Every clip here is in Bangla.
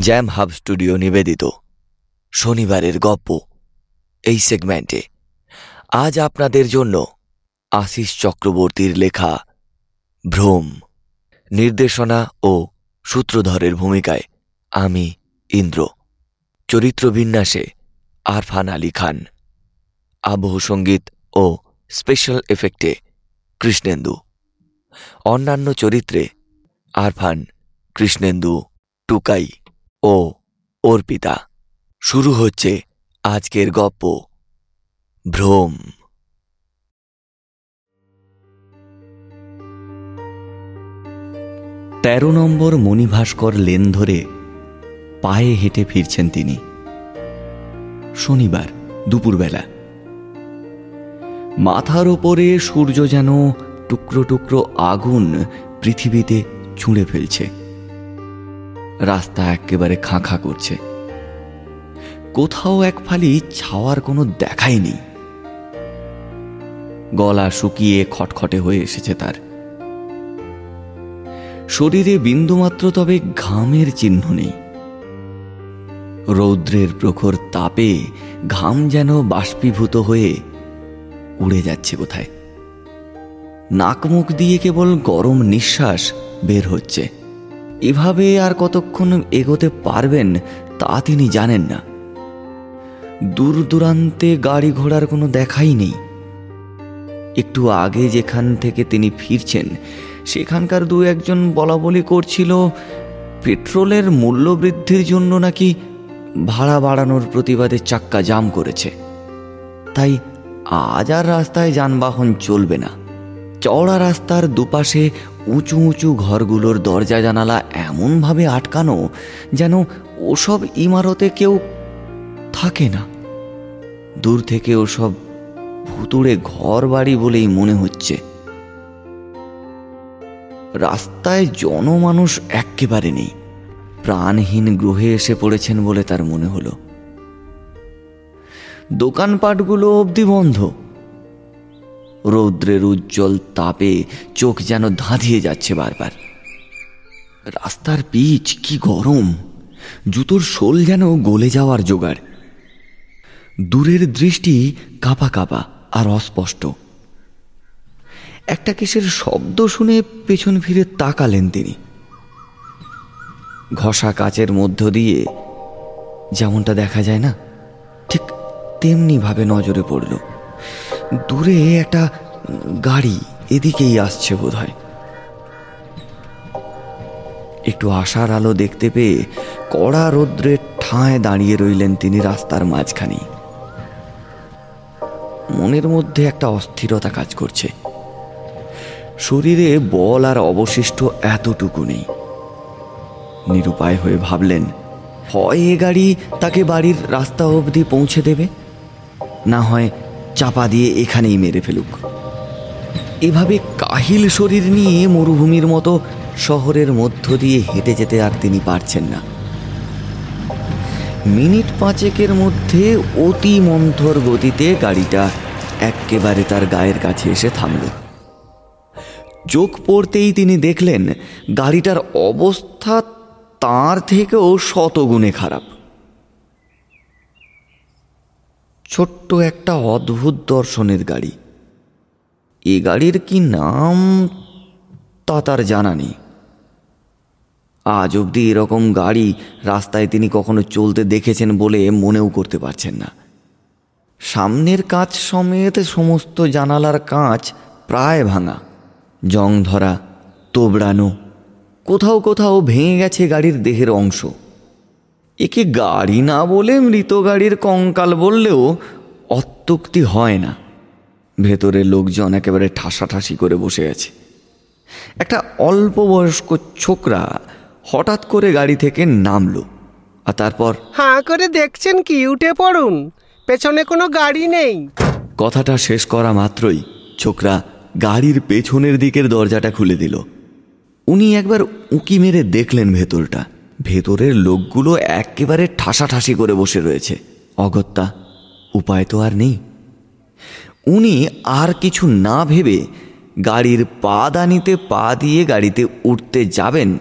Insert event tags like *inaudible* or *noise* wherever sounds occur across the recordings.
জ্যাম হাব স্টুডিও নিবেদিত। শনিবারের গপ্প। এই সেগমেন্টে আজ আপনাদের জন্য আশিস চক্রবর্তীর লেখা ভ্রম, নির্দেশনা ও সূত্রধরের ভূমিকায় আমি, ইন্দ্র। চরিত্র বিন্যাসে আরফান আলী খান। আবহ সংগীত ও স্পেশাল এফেক্টে কৃষ্ণেন্দু। অন্যান্য চরিত্রে আরফান, কৃষ্ণেন্দু, টুকাই। ও অর্পিতা শুরু হচ্ছে আজকের গপ্প। ভ্রম। তেরো নম্বর মণিভাস্কর লেন ধরে পায়ে হেঁটে ফিরছেন তিনি। শনিবার, দুপুরবেলা। মাথার ওপরে সূর্য যেন টুকরো টুকরো আগুন পৃথিবীতে ছুঁড়ে ফেলছে। রাস্তা একেবারে খাঁ খাঁ করছে। কোথাও এক ফালি ছাওয়ার কোনো দেখাই নেই। গলা শুকিয়ে খটখটে হয়ে এসেছে তার। শরীরে বিন্দুমাত্র তবে ঘামের চিহ্ন নেই। রৌদ্রের প্রখর তাপে ঘাম যেন বাষ্পীভূত হয়ে উড়ে যাচ্ছে কোথায়। নাকমুখ দিয়ে কেবল গরম নিঃশ্বাস বের হচ্ছে। এভাবে আর কতক্ষণ এগোতে পারবেন তা তিনি জানেন না। দূর দূরান্তে গাড়ি ঘোড়ার কোনো দেখাই নেই। একটু আগে যেখান থেকে তিনি ফিরছেন, সেখানকার দু একজন বলা বলি করছিল, পেট্রোলের মূল্য বৃদ্ধির জন্য নাকি ভাড়া বাড়ানোর প্রতিবাদে চাক্কা জাম করেছে। তাই আজ আর রাস্তায় যানবাহন চলবে না। চওড়া রাস্তার দুপাশে উঁচু উঁচু ঘরগুলোর দরজা জানালা এমনভাবে আটকানো যেন ওসব ইমারতে কেউ থাকে না। দূর থেকে ওসব ভুতুড়ে ঘর বাড়ি বলেই মনে হচ্ছে। রাস্তায় জনমানুষ একেবারে নেই। প্রাণহীন গ্রহে এসে পড়েছেন বলে তার মনে হলো। দোকানপাটগুলো অবধি বন্ধ। রৌদ্রের উজ্জ্বল তাপে চোখ যেন ধাঁধিয়ে যাচ্ছে বারবার। রাস্তার পিচ কি গরম। জুতোর শোল যেন গলে যাওয়ার জোগাড়। দূরের দৃষ্টি কাপা কাপা আর অস্পষ্ট। একটা কিসের শব্দ শুনে পেছন ফিরে তাকালেন তিনি। ঘষা কাচের মধ্য দিয়ে যেমনটা দেখা যায় না, ঠিক তেমনিভাবে নজরে পড়ল। দূরে একটা গাড়ি এদিকেই আসছে বোধ হয় একটু আশার আলো দেখতে পেয়ে কড়া রৌদ্রের ঠাঁয় দাঁড়িয়ে রইলেন তিনি রাস্তার মাঝখানে। মনের মধ্যে একটা অস্থিরতা কাজ করছে। শরীরে বল আর অবশিষ্ট এতটুকু নেই। নিরুপায় হয়ে ভাবলেন, হয় এ গাড়ি তাকে বাড়ির রাস্তা অবধি পৌঁছে দেবে? না হয় চাপা দিয়ে এখানেই মেরে ফেলুক। এভাবে কাহিল শরীর নিয়ে মরুভূমির মতো শহরের মধ্য দিয়ে হেঁটে যেতে আর তিনি পারছেন না। মিনিট পাঁচেকের মধ্যে অতি মন্থর গতিতে গাড়িটা একেবারে তার গায়ের কাছে এসে থামল। চোখ পড়তেই তিনি দেখলেন, গাড়িটার অবস্থা তার থেকেও শতগুণে খারাপ। ছোট্ট একটা অদ্ভুত দর্শনের গাড়ি। এ গাড়ির কি নাম, তা তার জানা নেই। আজ অবধি এরকম গাড়ি রাস্তায় তিনি কখনো চলতে দেখেছেন বলে মনেও করতে পারছেন না। সামনের কাঁচ সমেত সমস্ত জানালার কাঁচ প্রায় ভাঙা। জং ধরা তোবড়ানো, কোথাও কোথাও ভেঙে গেছে গাড়ির দেহের অংশ। একে গাড়ি না বলে মৃত গাড়ির কঙ্কাল বললেও অত্যুক্তি হয় না। ভেতরে লোকজন একেবারে ঠাসাঠাসি করে বসে আছে। একটা অল্প বয়স্ক ছোকরা হঠাৎ করে গাড়ি থেকে নামলো আর তারপর হাঁ করে দেখছেন কি উঠে পড়ুন পেছনে কোনো গাড়ি নেই। কথাটা শেষ করা মাত্রই ছোকরা গাড়ির পেছনের দিকের দরজাটা খুলে দিল। উনি একবার উঁকি মেরে দেখলেন ভেতরটা। ভেতরের লোকগুলো একেবারে ঠাসাঠাসি করে বসে রয়েছে। অগত্যা উপায় তো আর নেই। উনি আর কিছু না ভেবে গাড়ির পা দানিতে পা দিয়ে গাড়িতে উঠতে যাবেন।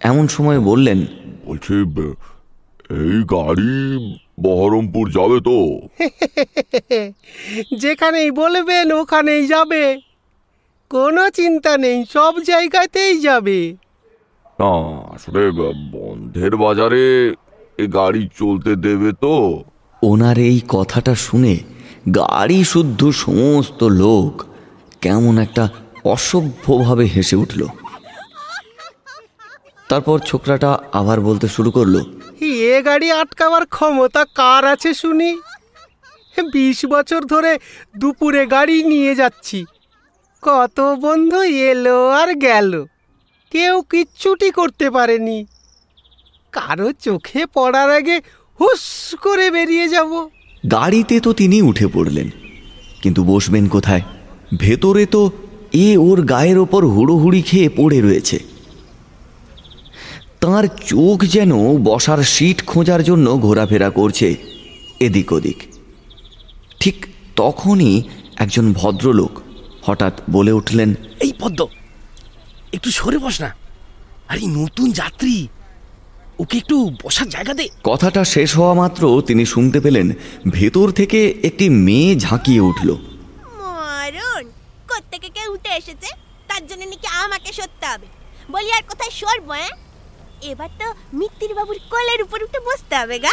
এমন সময় বললেন বলছি এই গাড়ি বহরমপুর যাবে তো? *laughs* যেখানেই বলবেন ওখানেই যাবে। কোনো চিন্তা নেই সব জায়গাতেই যাবে। না আসলে বন্ধের বাজারে এ গাড়ি চলতে দেবে তো। ওনার এই কথাটা শুনে গাড়ি শুদ্ধ সমস্ত লোক কেমন একটা অসভ্যভাবে হেসে উঠল। তারপর ছোকরাটা আবার বলতে শুরু করল এ গাড়ি আটকাবার ক্ষমতা কার আছে শুনি? বিশ বছর ধরে দুপুরে গাড়ি নিয়ে যাচ্ছি। কত বন্ধু এলো আর গেল। কেউ কিচ্ছুটি করতে পারেনি। কারও চোখে পড়ার আগে হুস করে বেরিয়ে যাব। গাড়িতে তো তিনি উঠে পড়লেন, কিন্তু বসবেন কোথায়? ভেতরে তো এ ওর গায়ের ওপর হুড়োহুড়ি খেয়ে পড়ে রয়েছে। তার চোখ যেন বসার সিট খোঁজার জন্য ঘোরাফেরা করছে, এদিক ওদিক। ঠিক তখনই একজন ভদ্রলোক হঠাৎ বলে উঠলেন, এই পদ্ম একটু সরে বস না। আর এই নতুন যাত্রী। ওকে একটু বসার জায়গা দে। কথাটা শেষ হওয়া মাত্র তিনি শুনতে পেলেন ভেতর থেকে একটি মেয়ে ঝাঁকিয়ে উঠল। মরণ! কোত্থেকে কে উঠে এসেছে? তার জন্য নাকি আমাকে সরতে হবে। বলি আর কোথায় সরবো হ্যাঁ এবার তো মিত্তির বাবুর কোলের উপর উঠে বসতে হবে গা।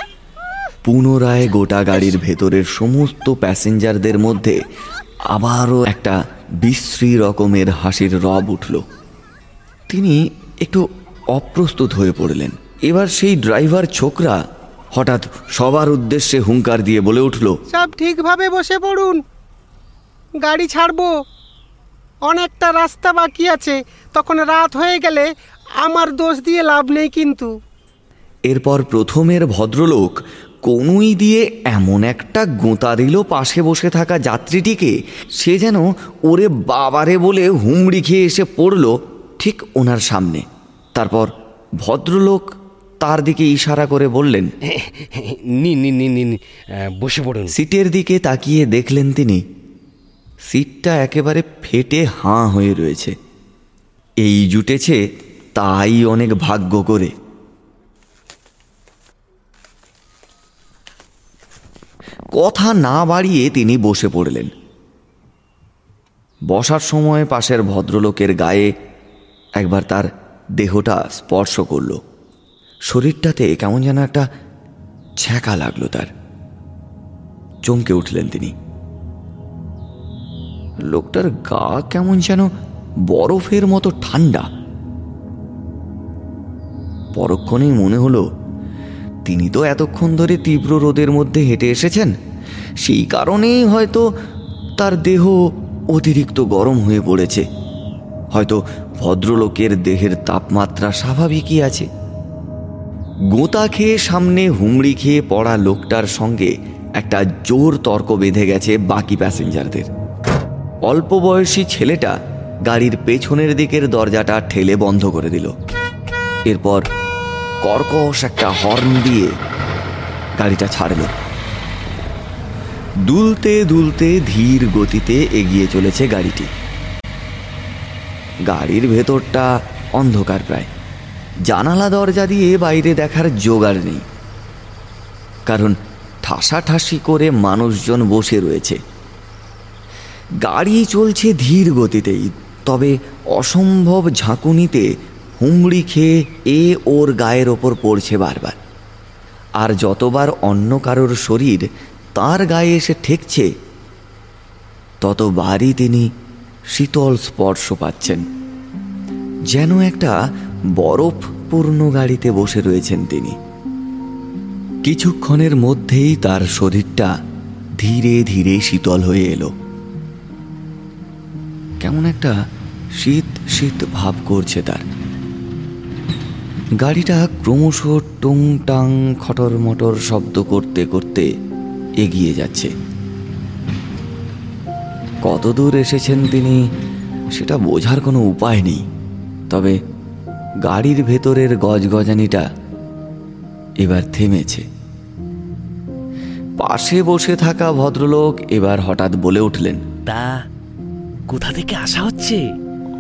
পুনরায় গোটা গাড়ির ভেতরের সমস্ত প্যাসেঞ্জারদের মধ্যে আবারও একটা বিশ্রী রকমের হাসির রব উঠল। তিনি একটু অপ্রস্তুত হয়ে পড়লেন। এবার সেই ড্রাইভার ছোকরা হঠাৎ সবার উদ্দেশ্যে হুঙ্কার দিয়ে বলে উঠল সব ঠিকভাবে বসে পড়ুন গাড়ি ছাড়বো অনেকটা রাস্তা বাকি আছে তখন রাত হয়ে গেলে আমার দোষ দিয়ে লাভ নেই কিন্তু। এরপর প্রথমের ভদ্রলোক কনুই দিয়ে এমন একটা গোঁতা দিল পাশে বসে থাকা যাত্রীটিকে সে যেন ওরে বাবারে বলে হুমড়ি খেয়ে এসে পড়ল। ঠিক ওনার সামনে। তারপর ভদ্রলোক তার দিকে ইশারা করে বললেন বসে পড়ুন। সিটের দিকে তাকিয়ে দেখলেন তিনি। সিটটা একেবারে ফেটে হাঁ হয়ে রয়েছে। এই জুটেছে তাই অনেক ভাগ্য করে। কথা না বাড়িয়ে তিনি বসে পড়লেন। বসার সময় পাশের ভদ্রলোকের গায়ে একবার তার দেহটা স্পর্শ করল। শরীরটাতে কেমন যেন একটা ছ্যাঁকা লাগল তার। চমকে উঠলেন তিনি। লোকটার গা কেমন যেন বরফের মতো ঠান্ডা। পরক্ষণেই মনে হলো, তিনি তো এতক্ষণ ধরে তীব্র রোদের মধ্যে হেঁটে এসেছেন। সেই কারণেই হয়তো তার দেহ অতিরিক্ত গরম হয়ে পড়েছে। হয়তো ভদ্রলোকের দেহের তাপমাত্রা স্বাভাবিকই আছে। গোঁতা খেয়ে সামনে হুমড়ি খেয়ে পড়া লোকটার সঙ্গে একটা জোর তর্ক বেঁধে গেছে বাকি প্যাসেঞ্জারদের। অল্প বয়সী ছেলেটা গাড়ির পেছনের দিকের দরজাটা ঠেলে বন্ধ করে দিল। এরপর কর্কশ একটা হর্ন দিয়ে গাড়িটা ছাড়ল। দুলতে দুলতে ধীর গতিতে এগিয়ে চলেছে গাড়িটি। গাড়ির ভেতরটা অন্ধকার প্রায়। জানালা দরজা দিয়ে বাইরে দেখার জোগাড় নেই। কারণ ঠাসাঠাসি করে মানুষজন বসে রয়েছে। গাড়ি চলছে ধীর গতিতেই, তবে অসম্ভব ঝাঁকুনিতে হুমড়ি খেয়ে এ ওর গায়ের ওপর পড়ছে বারবার। আর যতবার অন্য কারোর শরীর তার গায়ে এসে ঠেকছে, ততবারই তিনি শীতল স্পর্শ পাচ্ছেন। যেন একটা বরফপূর্ণ গাড়িতে বসে রয়েছেন তিনি। কিছুক্ষণের মধ্যেই তার শরীরটা ধীরে ধীরে শীতল হয়ে এলো। কেমন একটা শীত শীত ভাব করছে তার। গাড়িটা ক্রমশ টুং টাং খটর মটর শব্দ করতে করতে এগিয়ে যাচ্ছে। কত দূর এসেছেন তিনি সেটা বোঝার কোনো উপায় নেই। তবে গাড়ির ভেতরের গজগজানিটা এবার থেমেছে। পাশে বসে থাকা ভদ্রলোক এবার হঠাৎ বলে উঠলেন তা কোথা থেকে আসা হচ্ছে?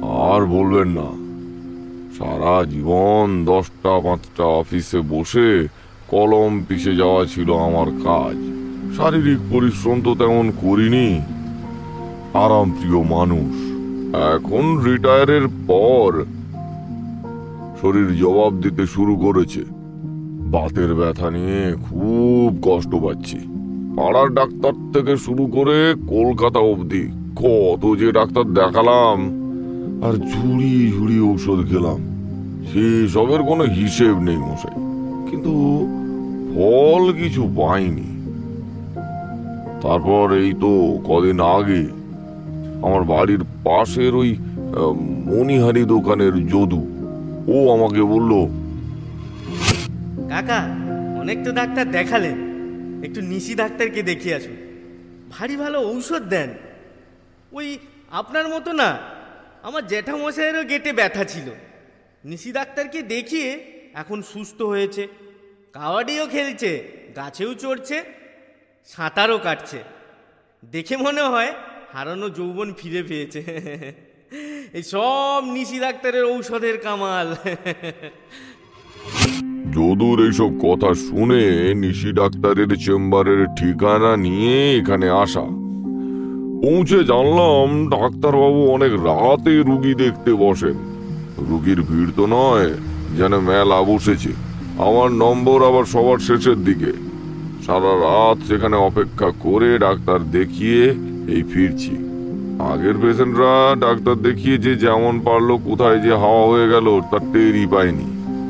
আর বলবেন না। সারা জীবন দশটা পাঁচটা অফিসে বসে কলম পিষে যাওয়া ছিল আমার কাজ। শারীরিক পরিশ্রম তো তেমন করিনি। আরাম প্রিয় মানুষ। এখন রিটায়ারের পর শরীর জবাব দিতে শুরু করেছে। বাতের ব্যথা নিয়ে খুব কষ্ট পাচ্ছি। পাড়ার ডাক্তার থেকে শুরু করে কলকাতা অবধি কত যে ডাক্তার দেখালাম আর ঝুড়ি ঝুড়ি ঔষধ খেলাম। সেসবের কোনো হিসেব নেই মশাই। কিন্তু ফল কিছু পাইনি। তারপর এই তো কদিন আগে আমার বাড়ির পাশের ওই আহ, মণিহারি দোকানের যদু। ও আমাকে বলল কাকা অনেক তো ডাক্তার দেখালেন। একটু নিশি ডাক্তারকে দেখিয়ে আসুন। ভারী ভালো ঔষধ দেন। ওই আপনার মতো না আমার জ্যাঠামশাইয়েরও গেটে ব্যথা ছিল। নিশি ডাক্তারকে দেখিয়ে এখন সুস্থ হয়েছে। কাবাডিও খেলছে গাছেও চড়ছে সাঁতারও কাটছে। দেখে মনে হয় হারানো যৌবন ফিরে পেয়েছে। এই সব নিশি ডাক্তারের ঔষধের কামাল। যদুর এইসব কথা শুনে নিশি ডাক্তারের চেম্বারের ঠিকানা নিয়ে এখানে আসা। পৌঁছে জানলাম, ডাক্তারবাবু অনেক রাতে রুগী দেখতে বসেন। রুগীর ভিড় তো নয়, যেন মেলা বসেছে। আমার নম্বর আবার সবার শেষের দিকে। সারা রাত সেখানে অপেক্ষা করে ডাক্তার দেখিয়ে এই ফিরছি। আগের পেশেন্টরা ডাক্তার দেখিয়ে যে যেমন পারল কোথায় যে হাওয়া হয়ে গেল তার টেরই পায়নি।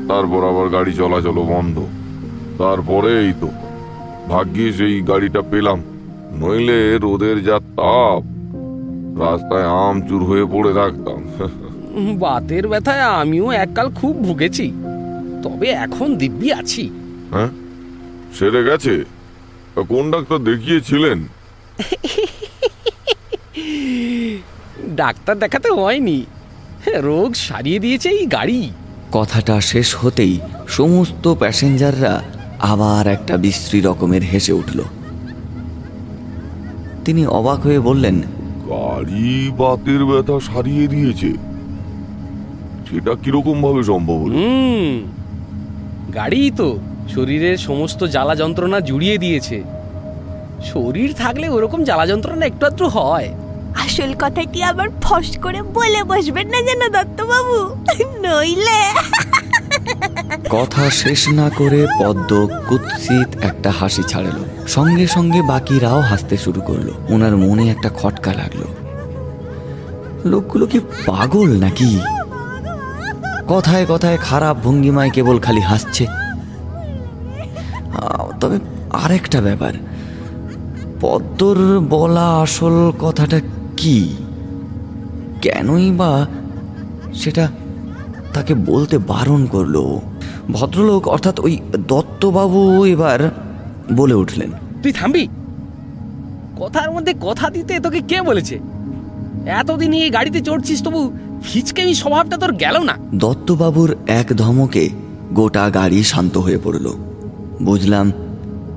তারপর আবার গাড়ি চলাচলও বন্ধ। তারপরে এই তো। ভাগ্যে সেই গাড়িটা পেলাম। নইলে রোদের যা তাপ রাস্তায় আমচুর হয়ে পড়ে থাকতাম। *laughs* বাতের ব্যথায় আমিও এককাল খুব ভুগেছি। তবে এখন দিব্যি আছি। হ্যাঁ? সেরে গেছে? কোন ডাক্তার দেখিয়েছিলেন? *laughs* ডাক্তার দেখাতে হয়নি। রোগ সারিয়ে দিয়েছে এই গাড়ি। কথাটা শেষ হতেই সমস্ত প্যাসেঞ্জাররা আবার একটা বিশ্রী রকমের হেসে উঠল। তিনি অবাক হয়ে বললেন গাড়ি বাতের ব্যথা সারিয়ে দিয়েছে। সেটা কীরকম ভাবে সম্ভব হলো? হুম গাড়িই তো শরীরের সমস্ত জ্বালা যন্ত্রণা জুড়িয়ে দিয়েছে। শরীর থাকলে ওরকম জ্বালা যন্ত্রণা একটু আধটু হয়। আসল কথাটি আবার ফস করে বলে বসবেন না যেন দত্তবাবু। নইলে। কথা শেষ না করে পদ্ম কুৎসিত একটা হাসি ছাড়ল। সঙ্গে সঙ্গে বাকিরাও হাসতে শুরু করল। ওনার মনে একটা খটকা লাগল। লোকগুলো কি পাগল নাকি? কথায় কথায় খারাপ ভঙ্গিমায় কেবল খালি হাসছে। তবে আরেকটা ব্যাপার। পদ্মর বলা আসল কথাটা কি? কেনই বা সেটা তাকে বলতে বারণ করল। ভদ্রলোক অর্থাৎ ওই দত্তবাবু এবার বলে উঠলেন তুই থামবি? কথার মধ্যে কথা দিতে তোকে কে বলেছে? এতদিন এই গাড়িতে চড়ছিস তবু ফিচকেমি স্বভাবটা তোর গেল না। দত্তবাবুর এক ধমকে গোটা গাড়ি শান্ত হয়ে পড়ল। বুঝলাম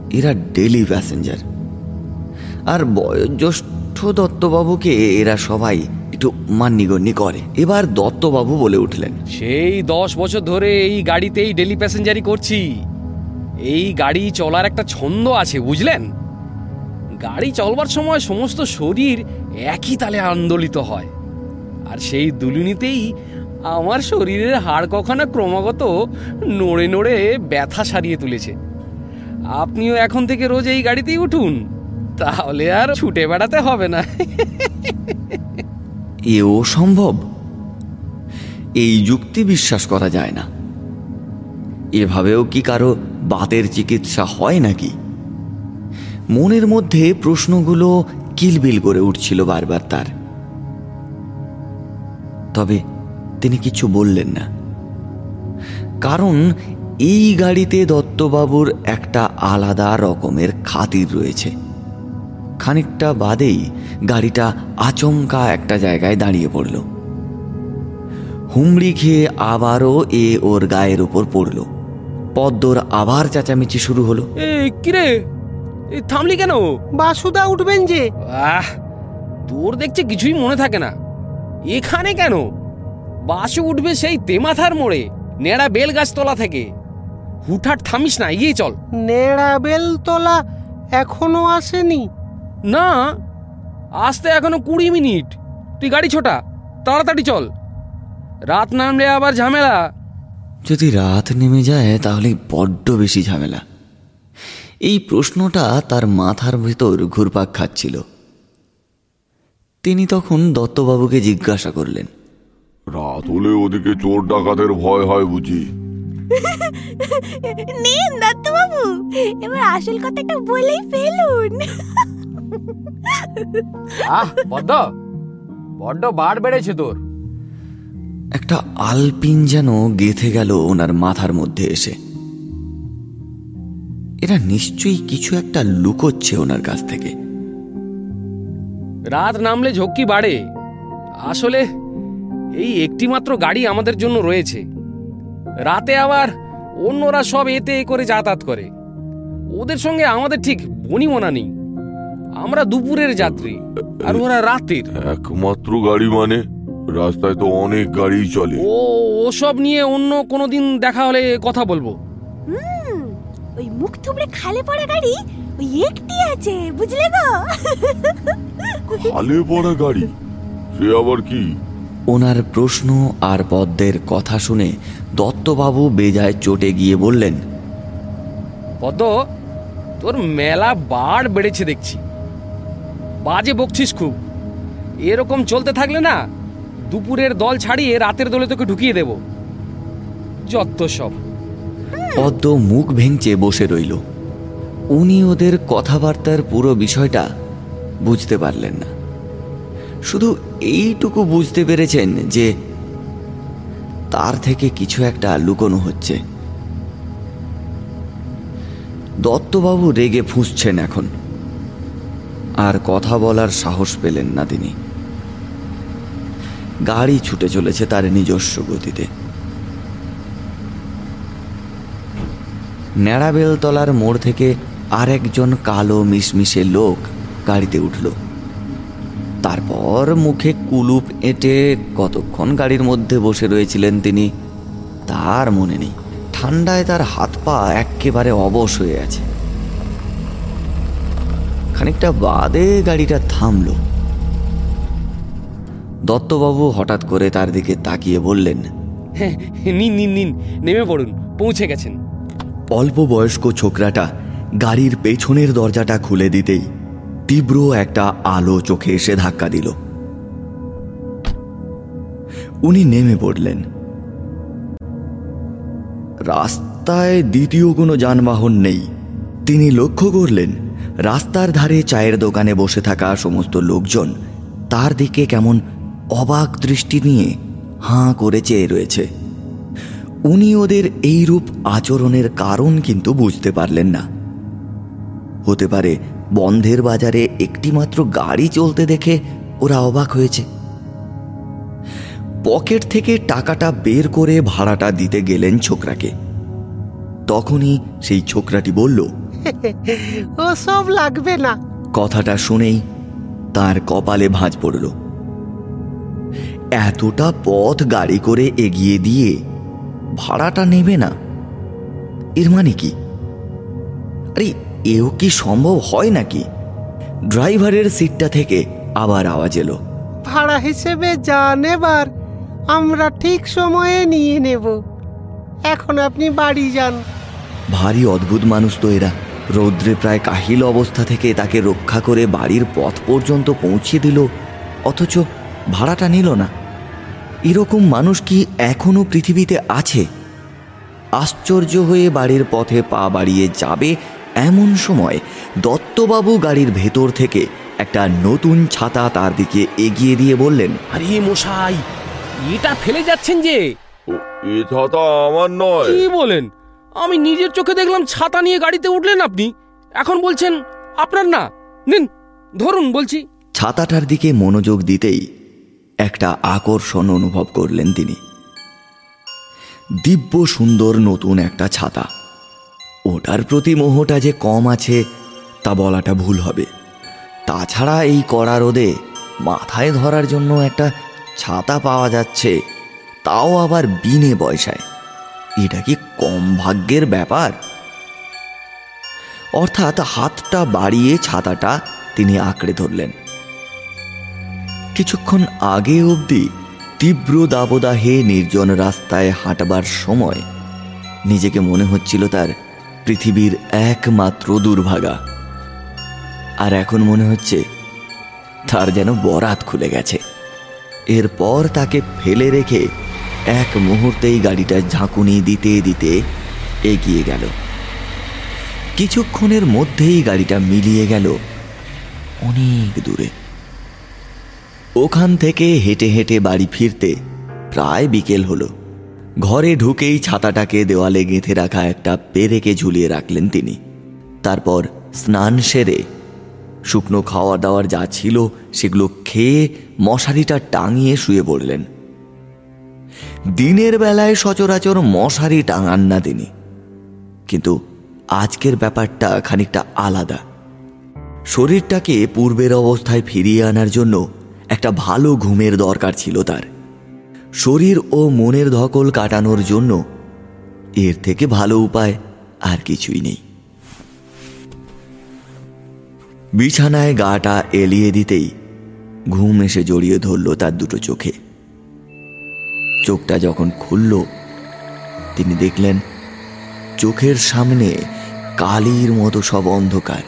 এরা ডেলি প্যাসেঞ্জার। আর বয়োজ্যেষ্ঠ দত্তবাবুকে এরা সবাই একটু মান্যিগণ্যি করে। এবার দত্তবাবু বলে উঠলেন, সেই দশ বছর ধরে এই গাড়িতেই ডেলি প্যাসেঞ্জারি করছি। এই গাড়ি চলার একটা ছন্দ আছে, বুঝলেন? গাড়ি চলবার সময় সমস্ত শরীর একই তালে আন্দোলিত হয়। আর সেই দুলুনিতেই আমার শরীরের হাড় কখনো ক্রমাগত নড়ে নড়ে ব্যথা সারিয়ে তুলেছে। আপনিও এখন থেকে রোজ এই গাড়িতেই উঠুন। তাহলে আর ছুটে বেড়াতে হবে না। এও সম্ভব? এই যুক্তি বিশ্বাস করা যায় না। এভাবেও কি কারও বাতের চিকিৎসা হয় নাকি? মনের মধ্যে প্রশ্নগুলো কিলবিল করে উঠছিল বারবার তার। তবে তিনি কিছু বললেন না। কারণ এই গাড়িতে দত্তবাবুর একটা আলাদা রকমের খাতির রয়েছে। খানিকটা বাদেই গাড়িটা আচমকা একটা জায়গায় দাঁড়িয়ে পড়ল। হুমড়ি খেয়ে আবারও এ ওর গায়ের উপর পড়ল। পদ্মর আবার চেঁচামেচি শুরু হলো। এ কিরে? এ থামলি কেন? বাসুদা উঠবেন যে। আহ তোর দেখছে কিছুই মনে থাকে না। এখানে কেন? বাসে উঠবে সেই তেমাথার মোড়ে নেড়া বেল গাছ তলা থেকে। হুটহাট থামিস না এগিয়ে চল। নেড়াবেল তোলা এখনও আসেনি। না আসতে এখনও কুড়ি মিনিট। তুই গাড়ি ছোটা তাড়াতাড়ি চল। রাত নামলে আবার ঝামেলা। যদি রাত নেমে যায় তাহলে বড্ড বেশি ঝামেলা। এই প্রশ্নটা তার মাথার ভেতর ঘুরপাক খাচ্ছিল। তিনি তখন দত্তবাবুকে জিজ্ঞাসা করলেন। রাত হলে ওদিকে চোর ডাকাতের ভয় হয় বুঝি। *laughs* নিন দত্তবাবু এবার আসল কথাটা বলেই ফেলুন। *laughs* আহ বড্ড। বড্ড বার বেড়েছে তোর। একটা আলপিন যেন গেথে গেল ওনার মাথার মধ্যে এসে। এরা নিশ্চয়ই কিছু একটা লুকোচ্ছে ওনার কাছ থেকে। রাত নামলে ঝক্কি বাড়ে। আসলে এই একটি মাত্র গাড়ি আমাদের জন্য রয়েছে। রাতে আবার অন্যরা সব এতে এ করে যাতায়াত করে। ওদের সঙ্গে আমাদের ঠিক বনিমনা নেই। আমরা দুপুরের যাত্রী আর ওরা রাতের। একমাত্র গাড়ি মানে? রাস্তায় তো অনেক গাড়ি চলে। ও ওসব নিয়ে অন্য কোনো দিন দেখা হলে কথা বলব। হুম, ওই মুখ থুবড়ে খালে পড়া গাড়ি ওই একটি আছে বুঝলে গো? খালে পড়া গাড়ি? সে আবার কি? ওনার প্রশ্ন আর পদ্মের কথা শুনে দত্তবাবু বেজায় চটে গিয়ে বললেন পদ্ম তোর মেলা বার বেড়েছে দেখছি। বাজে বকছিস খুব। এরকম চলতে থাকলে না, দুপুরের দল ছাড়িয়ে রাতের দলে তোকে ঢুকিয়ে দেব। যত সব। পদ্ম মুখ ভেঙচে বসে রইল। উনি ওদের কথাবার্তার পুরো বিষয়টা বুঝতে পারলেন না। শুধু এইটুকু বুঝতে পেরেছেন যে, তার থেকে কিছু একটা লুকোনো হচ্ছে। দত্তবাবু রেগে ফুঁসছেন এখন। আর কথা বলার সাহস পেলেন না তিনি। গাড়ি ছুটে চলেছে তার নিজস্ব গতিতে। ন্যাড়াবেলতলার মোড় থেকে আরেকজন কালো মিশমিশে লোক গাড়িতে উঠল। তারপর মুখে কুলুপ এঁটে কতক্ষণ গাড়ির মধ্যে বসে রয়েছিলেন তিনি, তার মনে নেই। ঠান্ডায় তার হাত পা একেবারে অবশ হয়ে আছে। খানিকটা বাদে গাড়িটা থামল। দত্তবাবু হঠাৎ করে তার দিকে তাকিয়ে বললেন হ্যাঁ, নিন নিন নিন নেমে পড়ুন পৌঁছে গেছেন। অল্প বয়স্ক ছোকরাটা গাড়ির পেছনের দরজাটা খুলে দিতেই তীব্র একটা আলো চোখে এসে ধাক্কা দিল। উনি নেমে পড়লেন। রাস্তায় দ্বিতীয় কোনো যানবাহন নেই। তিনি লক্ষ্য করলেন রাস্তার ধারে চায়ের দোকানে বসে থাকা সমস্ত লোকজন তার দিকে কেমন অবাক দৃষ্টি নিয়ে হাঁ করে চেয়ে রয়েছে। উনি ওদের এইরূপ আচরণের কারণ কিন্তু বুঝতে পারলেন না। হতে পারে বন্ধের বাজারে একটিমাত্র গাড়ি চলতে দেখে ওরা অবাক হয়েছে। পকেট থেকে টাকাটা বের করে ভাড়াটা দিতে গেলেন ছোকরাকে। তখনই সেই ছোকরাটি বলল ও সব লাগবে না। কথাটা শুনেই তার কপালে ভাঁজ পড়ল। এতটা পথ গাড়ি করে এগিয়ে দিয়ে ভাড়াটা নেবে না। এর মানে কি? আরে এও কি সম্ভব হয় নাকি? ড্রাইভারের সিটটা থেকে আবার আওয়াজ এলো। ভাড়া হিসেবে যা নেবার আমরা ঠিক সময়ে নিয়ে নেব। এখন আপনি বাড়ি যান। ভারী অদ্ভুত মানুষ তো এরা। রৌদ্রে প্রায় কাহিল অবস্থা থেকে তাকে রক্ষা করে বাড়ির পথ পর্যন্ত পৌঁছে দিল অথচ ভাড়াটা নিল না। এরকম মানুষ কি এখনও পৃথিবীতে আছে? আশ্চর্য হয়ে বাড়ির পথে পা বাড়িয়ে যাবে এমন সময় দত্তবাবু গাড়ির ভেতর থেকে একটা নতুন ছাতা তার দিকে এগিয়ে দিয়ে বললেন আরে মশাই এটা ফেলে যাচ্ছেন যে? ও, এ ছাতা আমার নয়। কি বলেন? আমি নিজের চোখে দেখলাম ছাতা নিয়ে গাড়িতে উঠলেন আপনি। এখন বলছেন, আপনার না। নিন, ধরুন, বলছি। ছাতাটার দিকে মনোযোগ দিতেই একটা আকর্ষণ অনুভব করলেন তিনি। দিব্য সুন্দর নতুন একটা ছাতা। ওটার প্রতি মোহটা যে কম আছে, তা বলাটা ভুল হবে। তাছাড়া এই কড়া রোদে মাথায় ধরার জন্য একটা ছাতা পাওয়া যাচ্ছে, তাও আবার বিনে পয়সায়। এটা কি কম ভাগ্যের ব্যাপার? অর্থাৎ হাতটা বাড়িয়ে ছাতাটা তিনি আঁকড়ে ধরলেন। কিছুক্ষণ আগে অবধি তীব্র দাবদাহে নির্জন রাস্তায় হাঁটবার সময় নিজেকে মনে হচ্ছিল তার পৃথিবীর একমাত্র দুর্ভাগা। আর এখন মনে হচ্ছে তার যেন বরাত খুলে গেছে। এরপর তাকে ফেলে রেখে এক মুহূর্তেই গাড়িটা ঝাঁকুনি দিতে দিতে এগিয়ে গেল। কিছুক্ষণের মধ্যেই গাড়িটা মিলিয়ে গেল অনেক দূরে। ওখান থেকে হেঁটে হেঁটে বাড়ি ফিরতে প্রায় বিকেল হলো। ঘরে ঢুকেই ছাতাটাকে দেওয়ালে গেঁথে রাখা একটা পেরেকে ঝুলিয়ে রাখলেন তিনি। তারপর স্নান সেরে শুকনো খাওয়া দাওয়ার যা ছিল সেগুলো খেয়ে মশারিটা টাঙিয়ে শুয়ে পড়লেন। দিনের বেলায় সচরাচর মশারি টাঙান না তিনি। কিন্তু আজকের ব্যাপারটা খানিকটা আলাদা। শরীরটাকে পূর্বের অবস্থায় ফিরিয়ে আনার জন্য একটা ভালো ঘুমের দরকার ছিল তার। শরীর ও মনের ধকল কাটানোর জন্য এর থেকে ভালো উপায় আর কিছুই নেই। বিছানায় গাটা এলিয়ে দিতেই ঘুম এসে জড়িয়ে ধরল তার দুটো চোখে। চোখটা যখন খুলল, তিনি দেখলেন চোখের সামনে কালির মতো সব অন্ধকার।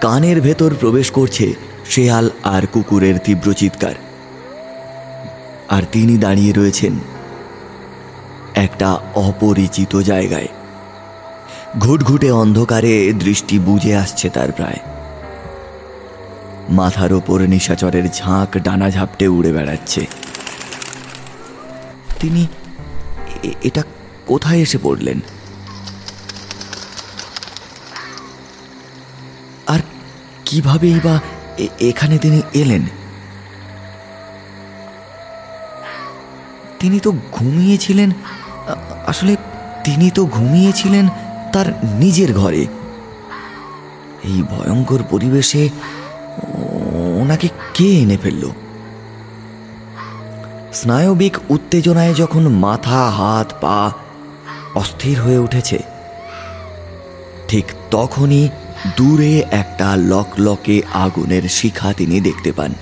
কানের ভেতর প্রবেশ করছে শেয়াল আর কুকুরের তীব্র চিৎকার। আর তিনি দাঁড়িয়ে রয়েছেন একটা অপরিচিত জায়গায়। ঘুটঘুটে অন্ধকারে দৃষ্টি বুঝে আসছে তার প্রায়। মাথার ওপর নিশাচরের ঝাঁক ডানা ঝাপটে উড়ে বেড়াচ্ছে। তিনি এটা কোথায় এসে পড়লেন? আর কিভাবেই বা এখানে তিনি এলেন? তিনি তো ঘুমিয়েছিলেন, আসলে তিনি তো ঘুমিয়েছিলেন তার নিজের ঘরে। এই ভয়ঙ্কর পরিবেশে ওনাকে কে এনে ফেলল? স্নায়বিক উত্তেজনায় যখন মাথা, হাত, পা অস্থির হয়ে উঠেছে, ঠিক তখনই দূরে একটা লকলকে আগুনের শিখা তিনি দেখতে পান।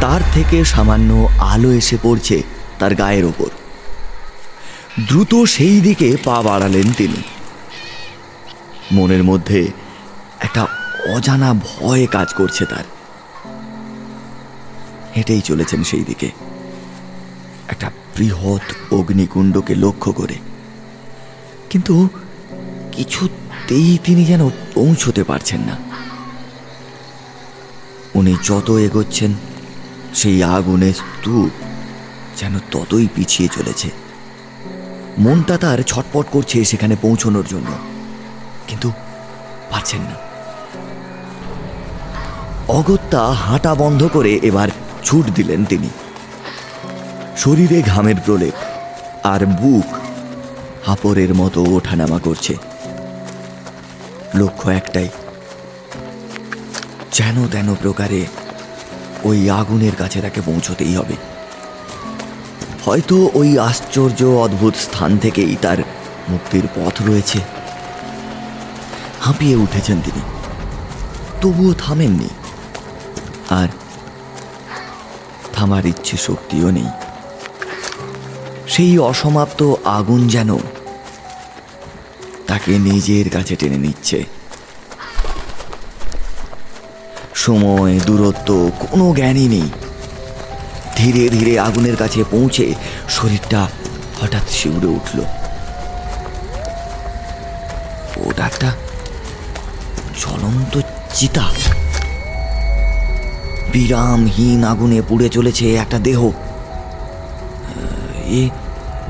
তার থেকে সামান্য আলো এসে পড়ছে তার গায়ের ওপর। দ্রুত সেই দিকে পা বাড়ালেন তিনি। মনের মধ্যে একটা অজানা ভয় কাজ করছে তার। হেঁটেই চলেছেন সেই দিকে। একটা বৃহৎ অগ্নিকুণ্ডকে লক্ষ্য করে। কিন্তু কিছুতেই তিনি যেন পৌঁছতে পারছেন না। উনি যত এগোচ্ছেন, সেই আগুনের স্তূপ যেন ততই পিছিয়ে চলেছে। মনটা তার ছটপট করছে সেখানে পৌঁছনোর জন্য। কিন্তু পারছেন না। অগত্যা হাঁটা বন্ধ করে এবার ছুট দিলেন তিনি। শরীরে ঘামের প্রলেপ আর বুক হাপরের মতো ওঠানামা করছে। লক্ষ্য একটাই, যেন তেন প্রকারে ওই আগুনের কাছে তাকে পৌঁছতেই হবে। হয়তো ওই আশ্চর্য অদ্ভুত স্থান থেকেই তার মুক্তির পথ রয়েছে। হাঁপিয়ে উঠেছেন তিনি। তবুও থামেননি। আর থামার ইচ্ছে শক্তিও নেই। সেই অসমাপ্ত আগুন যেন তাকে নিজের কাছে টেনে নিচ্ছে। সময়, দূরত্ব, কোনো জ্ঞানই নেই। ধীরে ধীরে আগুনের কাছে পৌঁছে শরীরটা হঠাৎ শিউরে উঠল। ওটা একটা জ্বলন্ত চিতা। বিরামহীন আগুনে পুড়ে চলেছে একটা দেহ।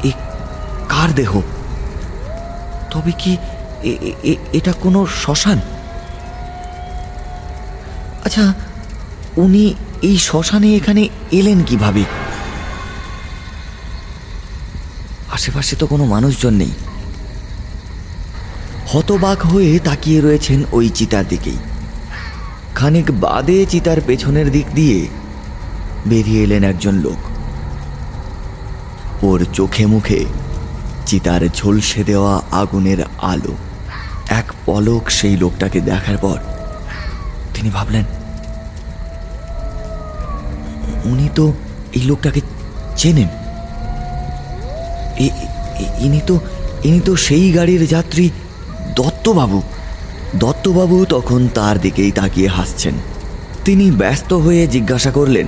এ কার দেহ? তবে কি এটা কোনো শ্মশান? আচ্ছা উনি এই শ্মশানে এখানে এলেন কীভাবে? আশেপাশে তো কোনো মানুষজন নেই। হতবাক হয়ে তাকিয়ে রয়েছেন ওই চিতার দিকেই। খানিক বাদে চিতার পেছনের দিক দিয়ে বেরিয়ে এলেন একজন লোক। ওর চোখে মুখে চিতার ঝলসে দেওয়া আগুনের আলো। এক পলক সেই লোকটাকে দেখার পর তিনি ভাবলেন, উনি তো এই লোকটাকে চেনেন। ইনি তো ইনি তো সেই গাড়ির যাত্রী দত্তবাবু। দত্তবাবু তখন তার দিকেই তাকিয়ে হাসছেন। তিনি ব্যস্ত হয়ে জিজ্ঞাসা করলেন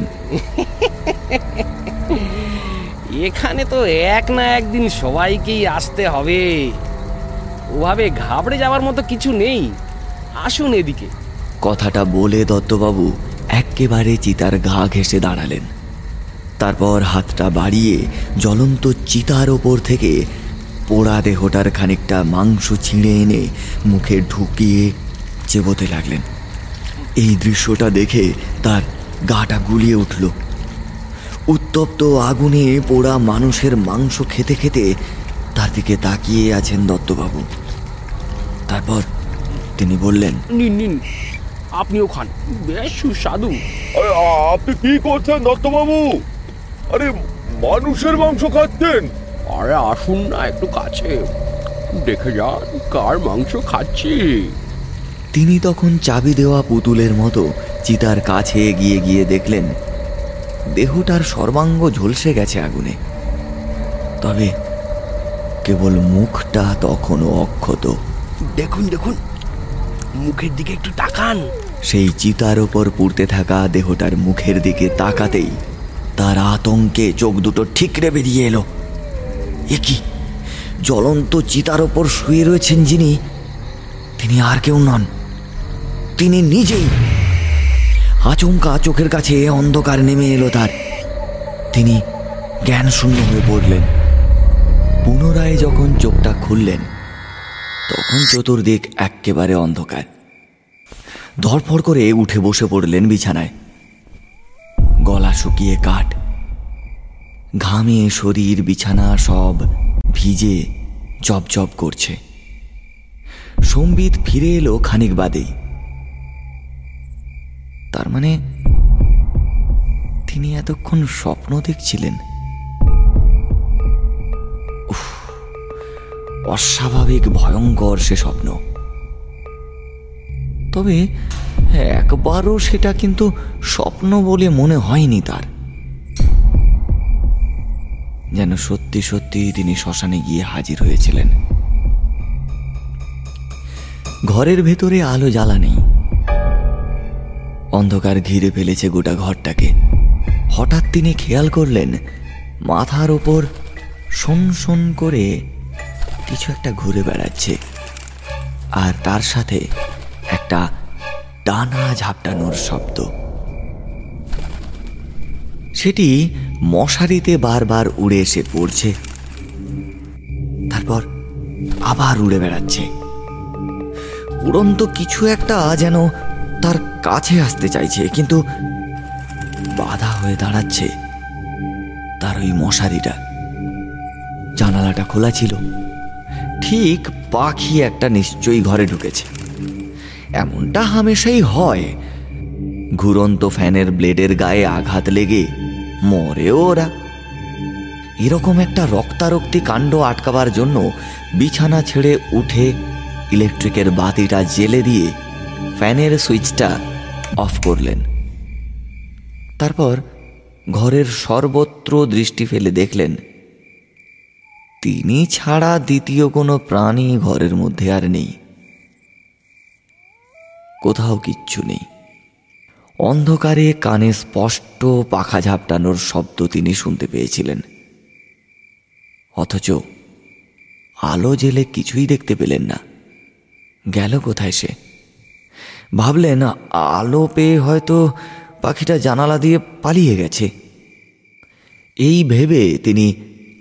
এখানে তো এক না একদিন সবাইকেই আসতে হবে। ওভাবে ঘাবড়ে যাওয়ার মতো কিছু নেই। আসুন এদিকে। কথাটা বলে দত্তবাবু এক্কেবারে চিতার ঘা ঘেঁষে দাঁড়ালেন। তারপর হাতটা বাড়িয়ে জ্বলন্ত চিতার ওপর থেকে পোড়া দেহটার খানিকটা মাংস ছিঁড়ে এনে মুখে ঢুকিয়ে চেবোতে লাগলেন। এই দৃশ্যটা দেখে তার গাটা গুলিয়ে উঠল। উত্তপ্ত আগুনে পোড়া মানুষের মাংস খেতে খেতে তার দিকে তাকিয়ে আছেন দত্তবাবু। তারপর তিনি বললেন নিন নিন আপনিও খান। বেশ সুস্বাদু। আরে, আপনি কি করছেন দত্তবাবু? আরে মানুষের মাংস খাচ্ছেন? আরে আসুন না একটু কাছে। দেখে যান কার মাংস খাচ্ছি। তিনি তখন চাবি দেওয়া পুতুলের মতো চিতার কাছে এগিয়ে গিয়ে দেখলেন দেহটার সর্বাঙ্গ ঝলসে গেছে আগুনে। তবে কেবল মুখটা তখনও অক্ষত। দেখুন দেখুন মুখের দিকে একটু তাকান। সেই চিতার ওপর পুড়তে থাকা দেহটার মুখের দিকে তাকাতেই তার আতঙ্কে চোখ দুটো ঠিকরে বেরিয়ে এলো। এ কি? জ্বলন্ত চিতার ওপর শুয়ে রয়েছেন যিনি, তিনি আর কেউ নন। তিনি নিজেই। আচমকা চোখের কাছে অন্ধকার নেমে এলো তার। তিনি জ্ঞান শূন্য হয়ে পড়লেন। পুনরায় যখন চোখটা খুললেন, তখন চতুর্দিক এক্কেবারে অন্ধকার। ধরফর করে উঠে বসে পড়লেন বিছানায়। গলা শুকিয়ে কাঠ ঘামে শরীর, বিছানা সব ভিজে জবজব করছে। সম্বিত ফিরে এলো খানিক বাদেই। তার মানে তিনি এতক্ষণ স্বপ্ন দেখছিলেন? অস্বাভাবিক, ভয়ঙ্কর সে স্বপ্ন। তবে একবারও সেটা কিন্তু স্বপ্ন বলে মনে হয়নি তার। যেন সত্যি সত্যি তিনি শ্মশানে গিয়ে হাজির হয়েছিলেন। ঘরের ভেতরে আলো জ্বালা নেই অন্ধকার ঘিরে ফেলেছে গোটা ঘরটাকে। হঠাৎ তিনি খেয়াল করলেন, মাথার ওপর শোন শোন করে কিছু একটা ঘুরে বেড়াচ্ছে। আর তার সাথে একটা ডানা ঝাপটানোর শব্দ। সেটি মশারিতে বারবার উড়ে এসে পড়ছে। তারপর আবার উড়ে বেড়াচ্ছে। উড়ন্ত কিছু একটা যেন তার কাছে আসতে চাইছে, কিন্তু বাধা হয়ে দাঁড়াচ্ছে তার ওই মশারিটা। জানালাটা খোলা ছিল। ঠিক পাখি একটা নিশ্চয়ই ঘরে ঢুকেছে। এমনটা হামেশাই হয়। ঘুরন্ত ফ্যানের ব্লেডের গায়ে আঘাত লেগে মরে ওরা। এরকম একটা রক্তারক্তি কাণ্ড আটকাবার জন্য বিছানা ছেড়ে উঠে ইলেকট্রিকের বাতিটা জেলে দিয়ে ফ্যানের সুইচটা অফ করলেন। তারপর ঘরের সর্বত্র দৃষ্টি ফেলে দেখলেন, তিনি ছাড়া দ্বিতীয় কোনো প্রাণী ঘরের মধ্যে আর নেই। কোথাও কিচ্ছু নেই। অন্ধকারে কানে স্পষ্ট পাখা ঝাপটানোর শব্দ তিনি শুনতে পেয়েছিলেন। অথচ আলো জেলে কিছুই দেখতে পেলেন না। গেল কোথায় সে? ভাবলেন, আলো পেয়ে হয়তো পাখিটা জানালা দিয়ে পালিয়ে গেছে। এই ভেবে তিনি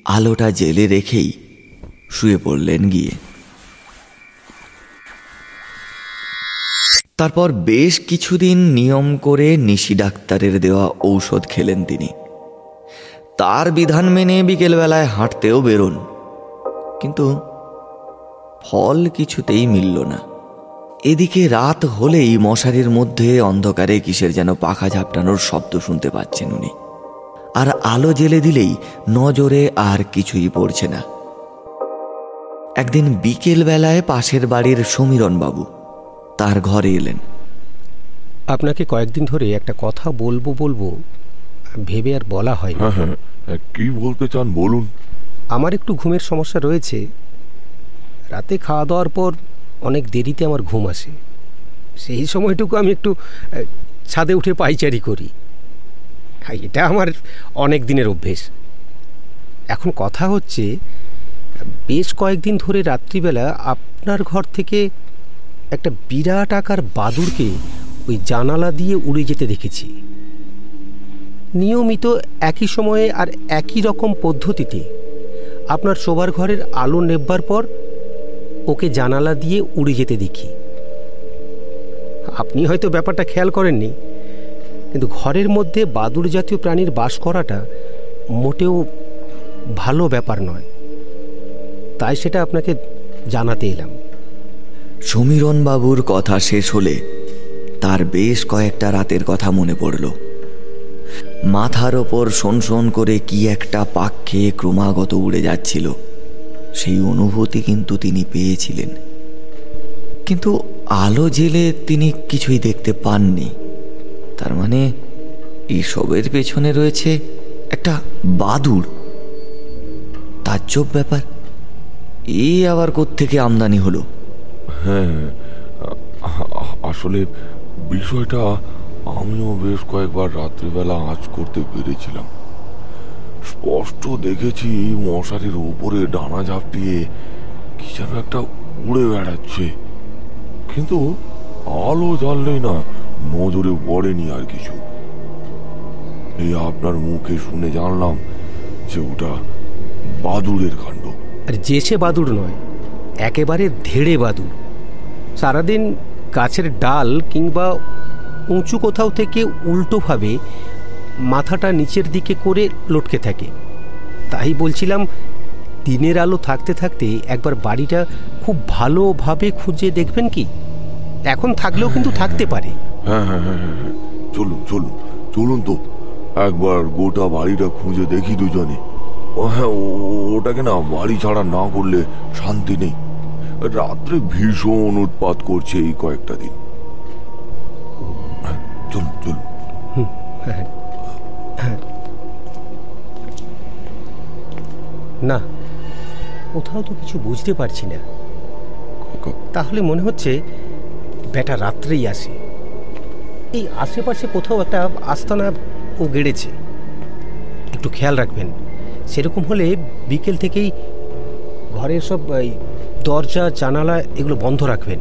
আলোটা জেলে রেখেই শুয়ে পড়লেন গিয়ে। তারপর বেশ কিছুদিন নিয়ম করে নিশি ডাক্তারের দেওয়া ঔষধ খেলেন তিনি। তার বিধান মেনে বিকেলবেলায় হাঁটতেও বেরোন। কিন্তু ফল কিছুতেই মিলল না। এদিকে রাত হলেই মশারির মধ্যে অন্ধকারে কিসের যেন পাখা ঝাপটানোর শব্দ শুনতে পাচ্ছেন উনি। আর আলো জেলে দিলেই নজরে আর কিছুই পড়ছে না। একদিন বিকেল বেলায় পাশের বাড়ির সমীরণ বাবু তার ঘরে এলেন। আপনাকে কয়েকদিন ধরে একটা কথা বলব বলব ভেবে আর বলা হয় হ্যাঁ হ্যাঁ হ্যাঁ, কি বলতে চান বলুন। আমার একটু ঘুমের সমস্যা রয়েছে। রাতে খাওয়া দাওয়ার পর অনেক দেরিতে আমার ঘুম আসে। সেই সময়টুকু আমি একটু ছাদে উঠে পাইচারি করি। হ্যাঁ, এটা আমার অনেক দিনের অভ্যেস। এখন কথা হচ্ছে বেশ কয়েকদিন ধরে রাত্রিবেলা আপনার ঘর থেকে একটা বিরাট আকার বাদুড়কে ওই জানালা দিয়ে উড়ে যেতে দেখেছি। নিয়মিত একই সময়ে আর একই রকম পদ্ধতিতে আপনার শোবার ঘরের আলো নেববার পর ওকে জানালা দিয়ে উড়ে যেতে দেখি। আপনি হয়তো ব্যাপারটা খেয়াল করেননি, কিন্তু ঘরের মধ্যে বাদুড় জাতীয় প্রাণীর বাস করাটা মোটেও ভালো ব্যাপার নয়। তাই সেটা আপনাকে জানাতে এলাম। সমীরণ বাবুর কথা শেষ হলে তার বেশ কয়েকটা রাতের কথা মনে পড়ল। মাথার ওপর শোন শোন করে কি একটা পাক খেয়ে ক্রমাগত উড়ে যাচ্ছিল। সেই অনুভূতি কিন্তু তিনি পেয়েছিলেন। কিন্তু আলো জেলে তিনি কিছুই দেখতে পাননি। তার মানে এসবের পেছনে রয়েছে একটা বাদুড়। তাজ্জব ব্যাপার। এই আবার কোত্থেকে আমদানি হলো? হ্যাঁ আসলে বিষয়টা আমিও বেশ কয়েকবার রাত্রিবেলা আঁচ করতে পেরেছিলাম। স্পষ্ট দেখেছি মশারির উপরে ডানা ঝাপটিয়ে কি যেন একটা উড়ে বেড়াচ্ছে। কিন্তু আলো জ্বাললেই না নজরে পড়েনি আর কিছু। এই আপনার মুখে শুনে জানলাম যে ওটা বাদুড়ের কাণ্ড। আর যে সে বাদুড় নয়, একেবারে ধেড়ে বাদুড়। সারাদিন গাছের ডাল কিংবা উঁচু কোথাও থেকে উল্টোভাবে মাথাটা নিচের দিকে করে লটকে থাকে। তাই বলছিলাম দিনের আলো থাকতে থাকতে একবার বাড়িটা খুব ভালোভাবে খুঁজে দেখবেন কি? এখন থাকলেও কিন্তু থাকতে পারে। হ্যাঁ হ্যাঁ হ্যাঁ হ্যাঁ হ্যাঁ। চলুন চলুন চলুন তো। একবার গোটা বাড়িটা খুঁজে দেখি দুজনে। হ্যাঁ ওটাকে না বাড়ি ছাড়া না করলে শান্তি নেই। রাত্রে ভীষণ উৎপাত করছে এই কয়েকটা দিন। চলুন চলুন না কোথাও তো কিছু বুঝতে পারছি না। তাহলে মনে হচ্ছে বেটা রাত্রেই আসে। এই আশেপাশে কোথাও একটা আস্তানা ও গেড়েছে। একটু খেয়াল রাখবেন সেরকম হলে বিকেল থেকেই ঘরের সব দরজা জানালা এগুলো বন্ধ রাখবেন।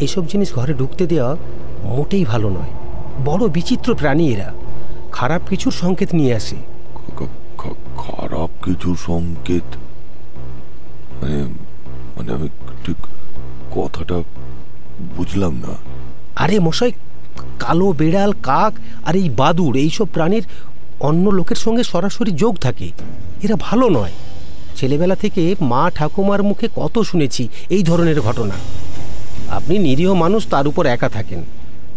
এসব জিনিস ঘরে ঢুকতে দেওয়া মোটেই ভালো নয়। বড় বিচিত্র প্রাণী এরা। খারাপ কিছুর সংকেত নিয়ে আসে। খারাপ কিছু সংকেত? মানে মানে আমি ঠিক কথাটা বুঝলাম না। আরে মশাই কালো বেড়াল কাক আর এই বাদুড় এইসব প্রাণীর অন্য লোকের সঙ্গে সরাসরি যোগ থাকে। এরা ভালো নয়। ছেলেবেলা থেকে মা ঠাকুমার মুখে কত শুনেছি এই ধরনের ঘটনা। আপনি নিরীহ মানুষ, তার উপর একা থাকেন।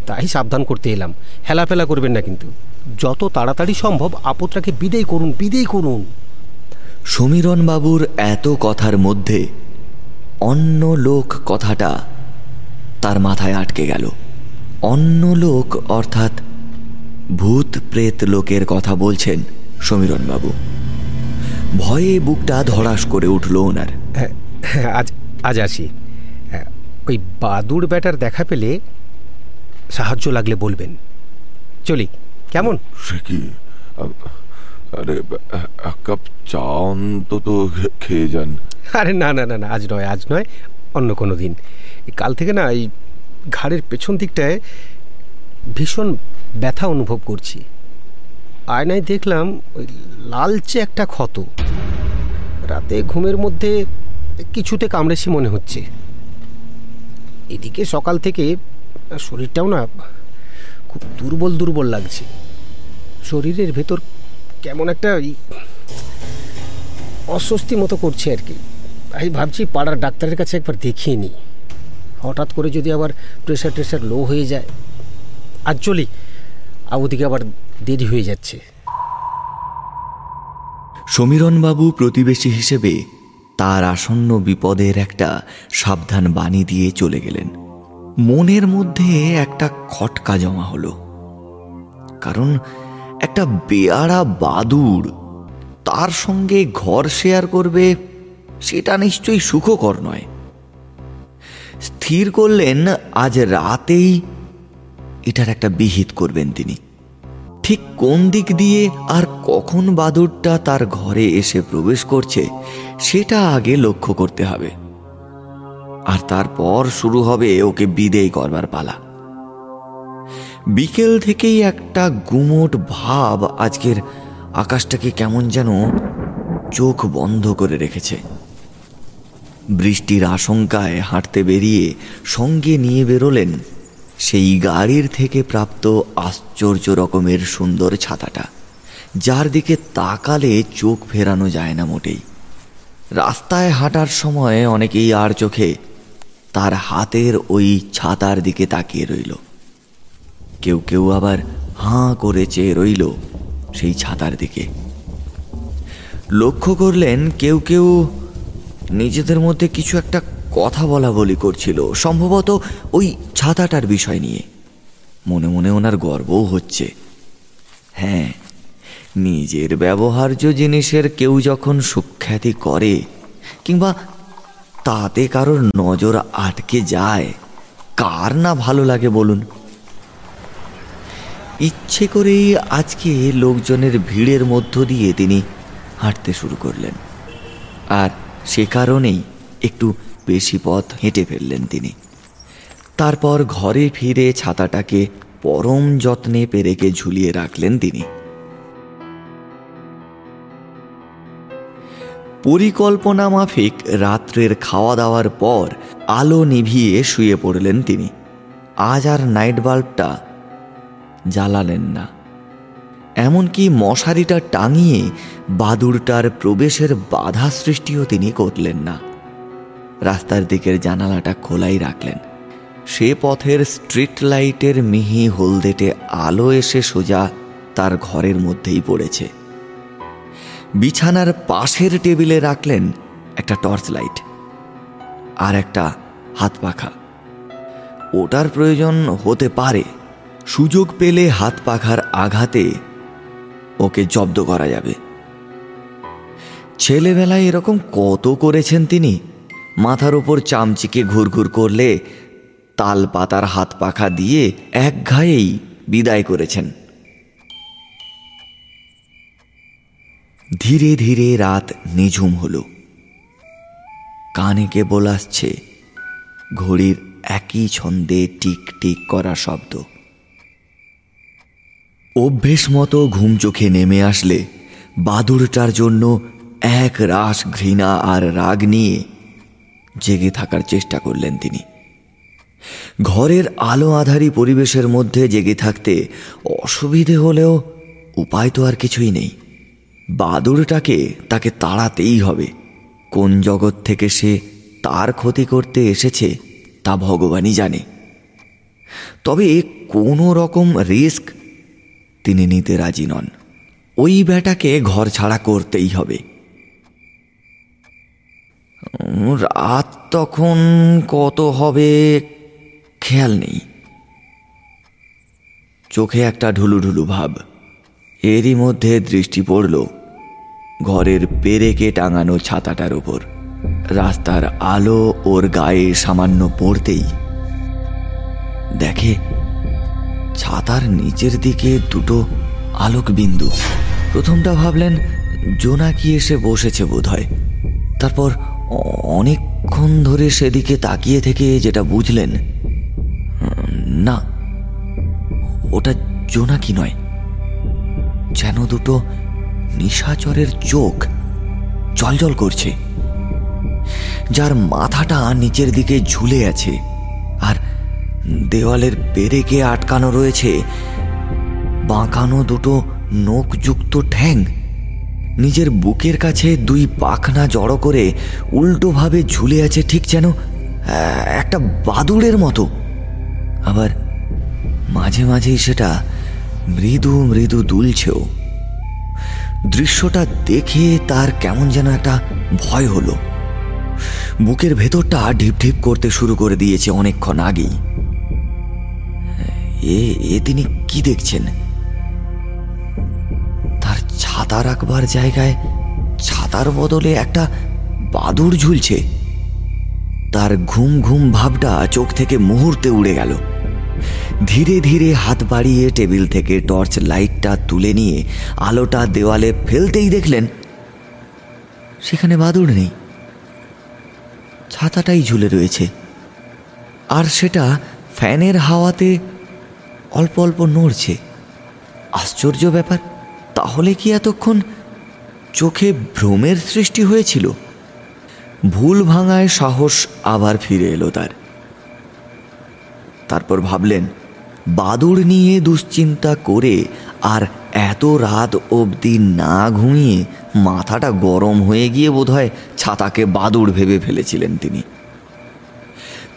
তাই সাবধান করতে এলাম। হেলাফেলা করবেন না কিন্তু। যত তাড়াতাড়ি সম্ভব আপদটাকে বিদেয় করুন বিদেয় করুন। সমীরণ বাবুর এত কথার মধ্যে অন্য লোক কথাটা তার মাথায় আটকে গেল। অন্য লোক, অর্থাৎ ভূত প্রেত লোকের কথা বলছেন সমীরণ বাবু ভয়ে বুকটা ধড়াস করে উঠল ওনার। হ্যাঁ, হ্যাঁ, আজ আজ আসি। হ্যাঁ, ওই বাদুড় ব্যাটার দেখা পেলে সাহায্য লাগলে বলবেন। চলি কেমন? সে কি? আরে এক কাপ চা অন্তত খেয়ে যান। আরে না না না না আজ নয় আজ নয় অন্য কোনো দিন। কাল থেকে না এই ঘাড়ের পেছন দিকটায় ভীষণ ব্যথা অনুভব করছি। আয়নায় দেখলাম ওই লালচে একটা ক্ষত। রাতে ঘুমের মধ্যে কিছুতে কামড়েছি মনে হচ্ছে। এদিকে সকাল থেকে শরীরটাও না খুব দুর্বল দুর্বল লাগছে। শরীরের ভেতর কেমন একটা অস্বস্তি মতো করছে আর কি। আমি ভাবছি পাড়ার ডাক্তারের কাছে একবার দেখিয়ে নিই। হঠাৎ করে যদি আবার প্রেশার টেশার লো হয়ে যায়। আর চলি আর ওদিকে আবার দেরি হয়ে যাচ্ছে। সমীরণবাবু প্রতিবেশী হিসেবে তার আসন্ন বিপদের একটা সাবধান বাণী দিয়ে চলে গেলেন। মনের মধ্যে একটা খটকা জমা হলো। কারণ একটা বেয়ারা বাদুড় তার সঙ্গে ঘর শেয়ার করবে সেটা নিশ্চয়ই সুখকর নয়। স্থির করলেন, আজ রাতেই এটার একটা বিহিত করবেন তিনি। ঠিক কোন দিক দিয়ে আর কখন বাদুরটা তার ঘরে এসে প্রবেশ করছে, সেটা আগে লক্ষ্য করতে হবে। আর তারপর শুরু হবে ওকে বিদেয় করবার পালা। বিকেল থেকেই একটা গুমোট ভাব আজকের আকাশটাকে কেমন যেন চোখ বন্ধ করে রেখেছে। বৃষ্টির আশঙ্কায় হাঁটতে বেরিয়ে সঙ্গে নিয়ে বেরোলেন সেই গাড়ির থেকে প্রাপ্ত আশ্চর্য রকমের সুন্দর ছাতাটা, যার দিকে তাকালে চোখ ফেরানো যায় না মোটেই। রাস্তায় হাঁটার সময় অনেকেই আর চোখে তার হাতের ওই ছাতার দিকে তাকিয়ে রইল। কেউ কেউ আবার হাঁ করে চেয়ে রইল সেই ছাতার দিকে। লক্ষ্য করলেন কেউ কেউ নিজেদের মধ্যে কিছু একটা কথা বলা বলি করছিল, সম্ভবত ওই ছাতাটার বিষয় নিয়ে। মনে মনে ওনার গর্বও হচ্ছে। হ্যাঁ নিজের ব্যবহার্য জিনিসের কেউ যখন সুখ্যাতি করে, কিংবা তাতে কারোর নজর আটকে যায়, কার না ভালো লাগে বলুন। ইচ্ছে করেই আজকে লোকজনের ভিড়ের মধ্য দিয়ে তিনি হাঁটতে শুরু করলেন। আর সে কারণেই একটু বেশি পথ হেঁটে ফেললেন তিনি। তারপর ঘরে ফিরে ছাতাটাকে পরম যত্নে পেরেকে ঝুলিয়ে রাখলেন তিনি। পরিকল্পনা মাফিক রাত্রের খাওয়া দাওয়ার পর আলো নিভিয়ে শুয়ে পড়লেন তিনি। আজ আর নাইট বাল্বটা জ্বালালেন না। এমনকি মশারিটা টাঙিয়ে বাদুরটার প্রবেশের বাধা সৃষ্টিও তিনি করলেন না। রাস্তার দিকের জানালাটা খোলাই রাখলেন। সে পথের স্ট্রিট লাইটের মিহি হলদেটে আলো এসে সোজা তার ঘরের মধ্যেই পড়েছে। বিছানার পাশের টেবিলে রাখলেন একটা টর্চ লাইট আর একটা হাত পাখা। ওটার প্রয়োজন হতে পারে, সুযোগ পেলে হাত পাখার আঘাতে ওকে জব্দ করা যাবে। ছেলেবেলায় এরকম কত করেছেন তিনি? মাথার উপর চামচিকে ঘুরঘুর করলে তাল পাতার হাত পাখা দিয়ে এক ঘায়েই বিদায় করেছেন। ধীরে ধীরে রাত নিঝুম হল। কানে কেবল আসছে ঘড়ির একই ছন্দে টিক টিক করা শব্দ। অভ্যেস মতো ঘুম চোখে নেমে আসলে বাদুরটার জন্য এক রাস ঘৃণা আর রাগ নিয়ে জেগে থাকার চেষ্টা করলেন তিনি। ঘরের আলো আধারি পরিবেশের মধ্যে জেগে থাকতে অসুবিধে হলেও উপায় তো আর কিছুই নেই। বাদুরটাকে তাকে তাড়াতেই হবে। কোন জগৎ থেকে সে তার ক্ষতি করতে এসেছে তা ভগবানই জানে। তবে কোনো রকম রিস্ক তিনি নিতে রাজি নন। ওই ব্যাটাকে ঘর ছাড়া করতেই হবে। রাত তখন কত হবে খেয়াল নেই। চোখে একটা ঢুলু ঢুলু ভাব। এরই মধ্যে দৃষ্টি পড়ল ঘরের পেরেকে টাঙানো ছাতাটার উপর। রাস্তার আলো ওর গায়ে সামান্য পড়তেই দেখে ছাতার নিচের দিকে দুটো আলোক বিন্দু প্রথমটা ভাবলেন, জোনাকি এসে বসেছে বোধহয়। তারপর অনেকক্ষণ ধরে সেদিকে তাকিয়ে থেকে যেটা বুঝলেন, না, ওটা জোনাকি নয়, যেন দুটো নিশাচরের চোখ জলজল করছে, যার মাথাটা নিচের দিকে ঝুলে আছে আর দেওয়ালের পেরেকে আটকানো রয়েছে, বাঁকানো দুটো নখযুক্ত ঠ্যাং। নিজের বুকের কাছে দুই পাখনা জড়ো করে উল্টোভাবে ঝুলে আছে ঠিক যেন একটা বাদুড়ের মতো। আবার মাঝে মাঝেই সেটা মৃদু মৃদু দুলছেও। দৃশ্যটা দেখে তার কেমন যেন একটা ভয় হলো। বুকের ভেতরটা ঢিপ ঢিপ করতে শুরু করে দিয়েছে অনেকক্ষণ আগেই। এ তিনি কি দেখছেন? ছাতা রাখবার জায়গায় ছাতার বদলে একটা বাদুর ঝুলছে। তার ঘুম ঘুম ভাবটা চোখ থেকে মুহূর্তে উড়ে গেল। ধীরে ধীরে হাত বাড়িয়ে টেবিল থেকে টর্চ লাইটটা তুলে নিয়ে আলোটা দেওয়ালে ফেলতেই দেখলেন, সেখানে বাদুড় নেই। ছাতাটাই ঝুলে রয়েছে। আর সেটা ফ্যানের হাওয়াতে অল্প অল্প নড়ছে। আশ্চর্য ব্যাপার। তাহলে কি এতক্ষণ চোখে ভ্রমের সৃষ্টি হয়েছিল? ভুল ভাঙায় সাহস আবার ফিরে এলো তার। তারপর ভাবলেন, বাদুড় নিয়ে দুশ্চিন্তা করে আর এত রাত অবধি না ঘুমিয়ে মাথাটা গরম হয়ে গিয়ে বোধহয় ছাতাকে বাদুড় ভেবে ফেলেছিলেন তিনি।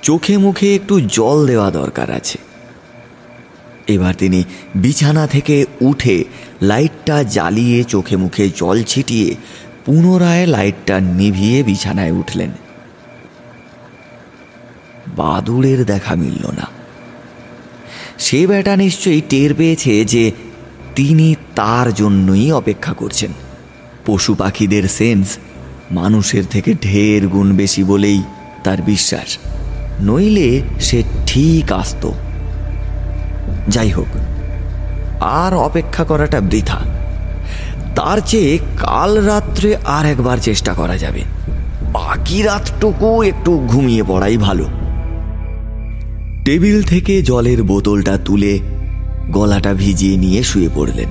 চোখে মুখে একটু জল দেওয়া দরকার আছে। এবার তিনি বিছানা থেকে উঠে লাইটটা জ্বালিয়ে চোখে মুখে জল ছিটিয়ে পুনরায় লাইটটা নিভিয়ে বিছানায় উঠলেন। বাদুড়ের দেখা মিলল না। সে বেটা নিশ্চয়ই টের পেয়েছে যে তিনি তার জন্যই অপেক্ষা করছেন। পশু পাখিদের সেন্স মানুষের থেকে ঢের গুণ বেশি বলেই তার বিশ্বাস। নইলে সে ঠিক আসতো। যাই হোক, আর অপেক্ষা করাটা বৃথা। তার চেয়ে কাল রাত্রে আর একবার চেষ্টা করা যাবে। বাকি রাতটুকু একটু ঘুমিয়ে পড়াই ভালো। টেবিল থেকে জলের বোতলটা তুলে গলাটা ভিজিয়ে নিয়ে শুয়ে পড়লেন।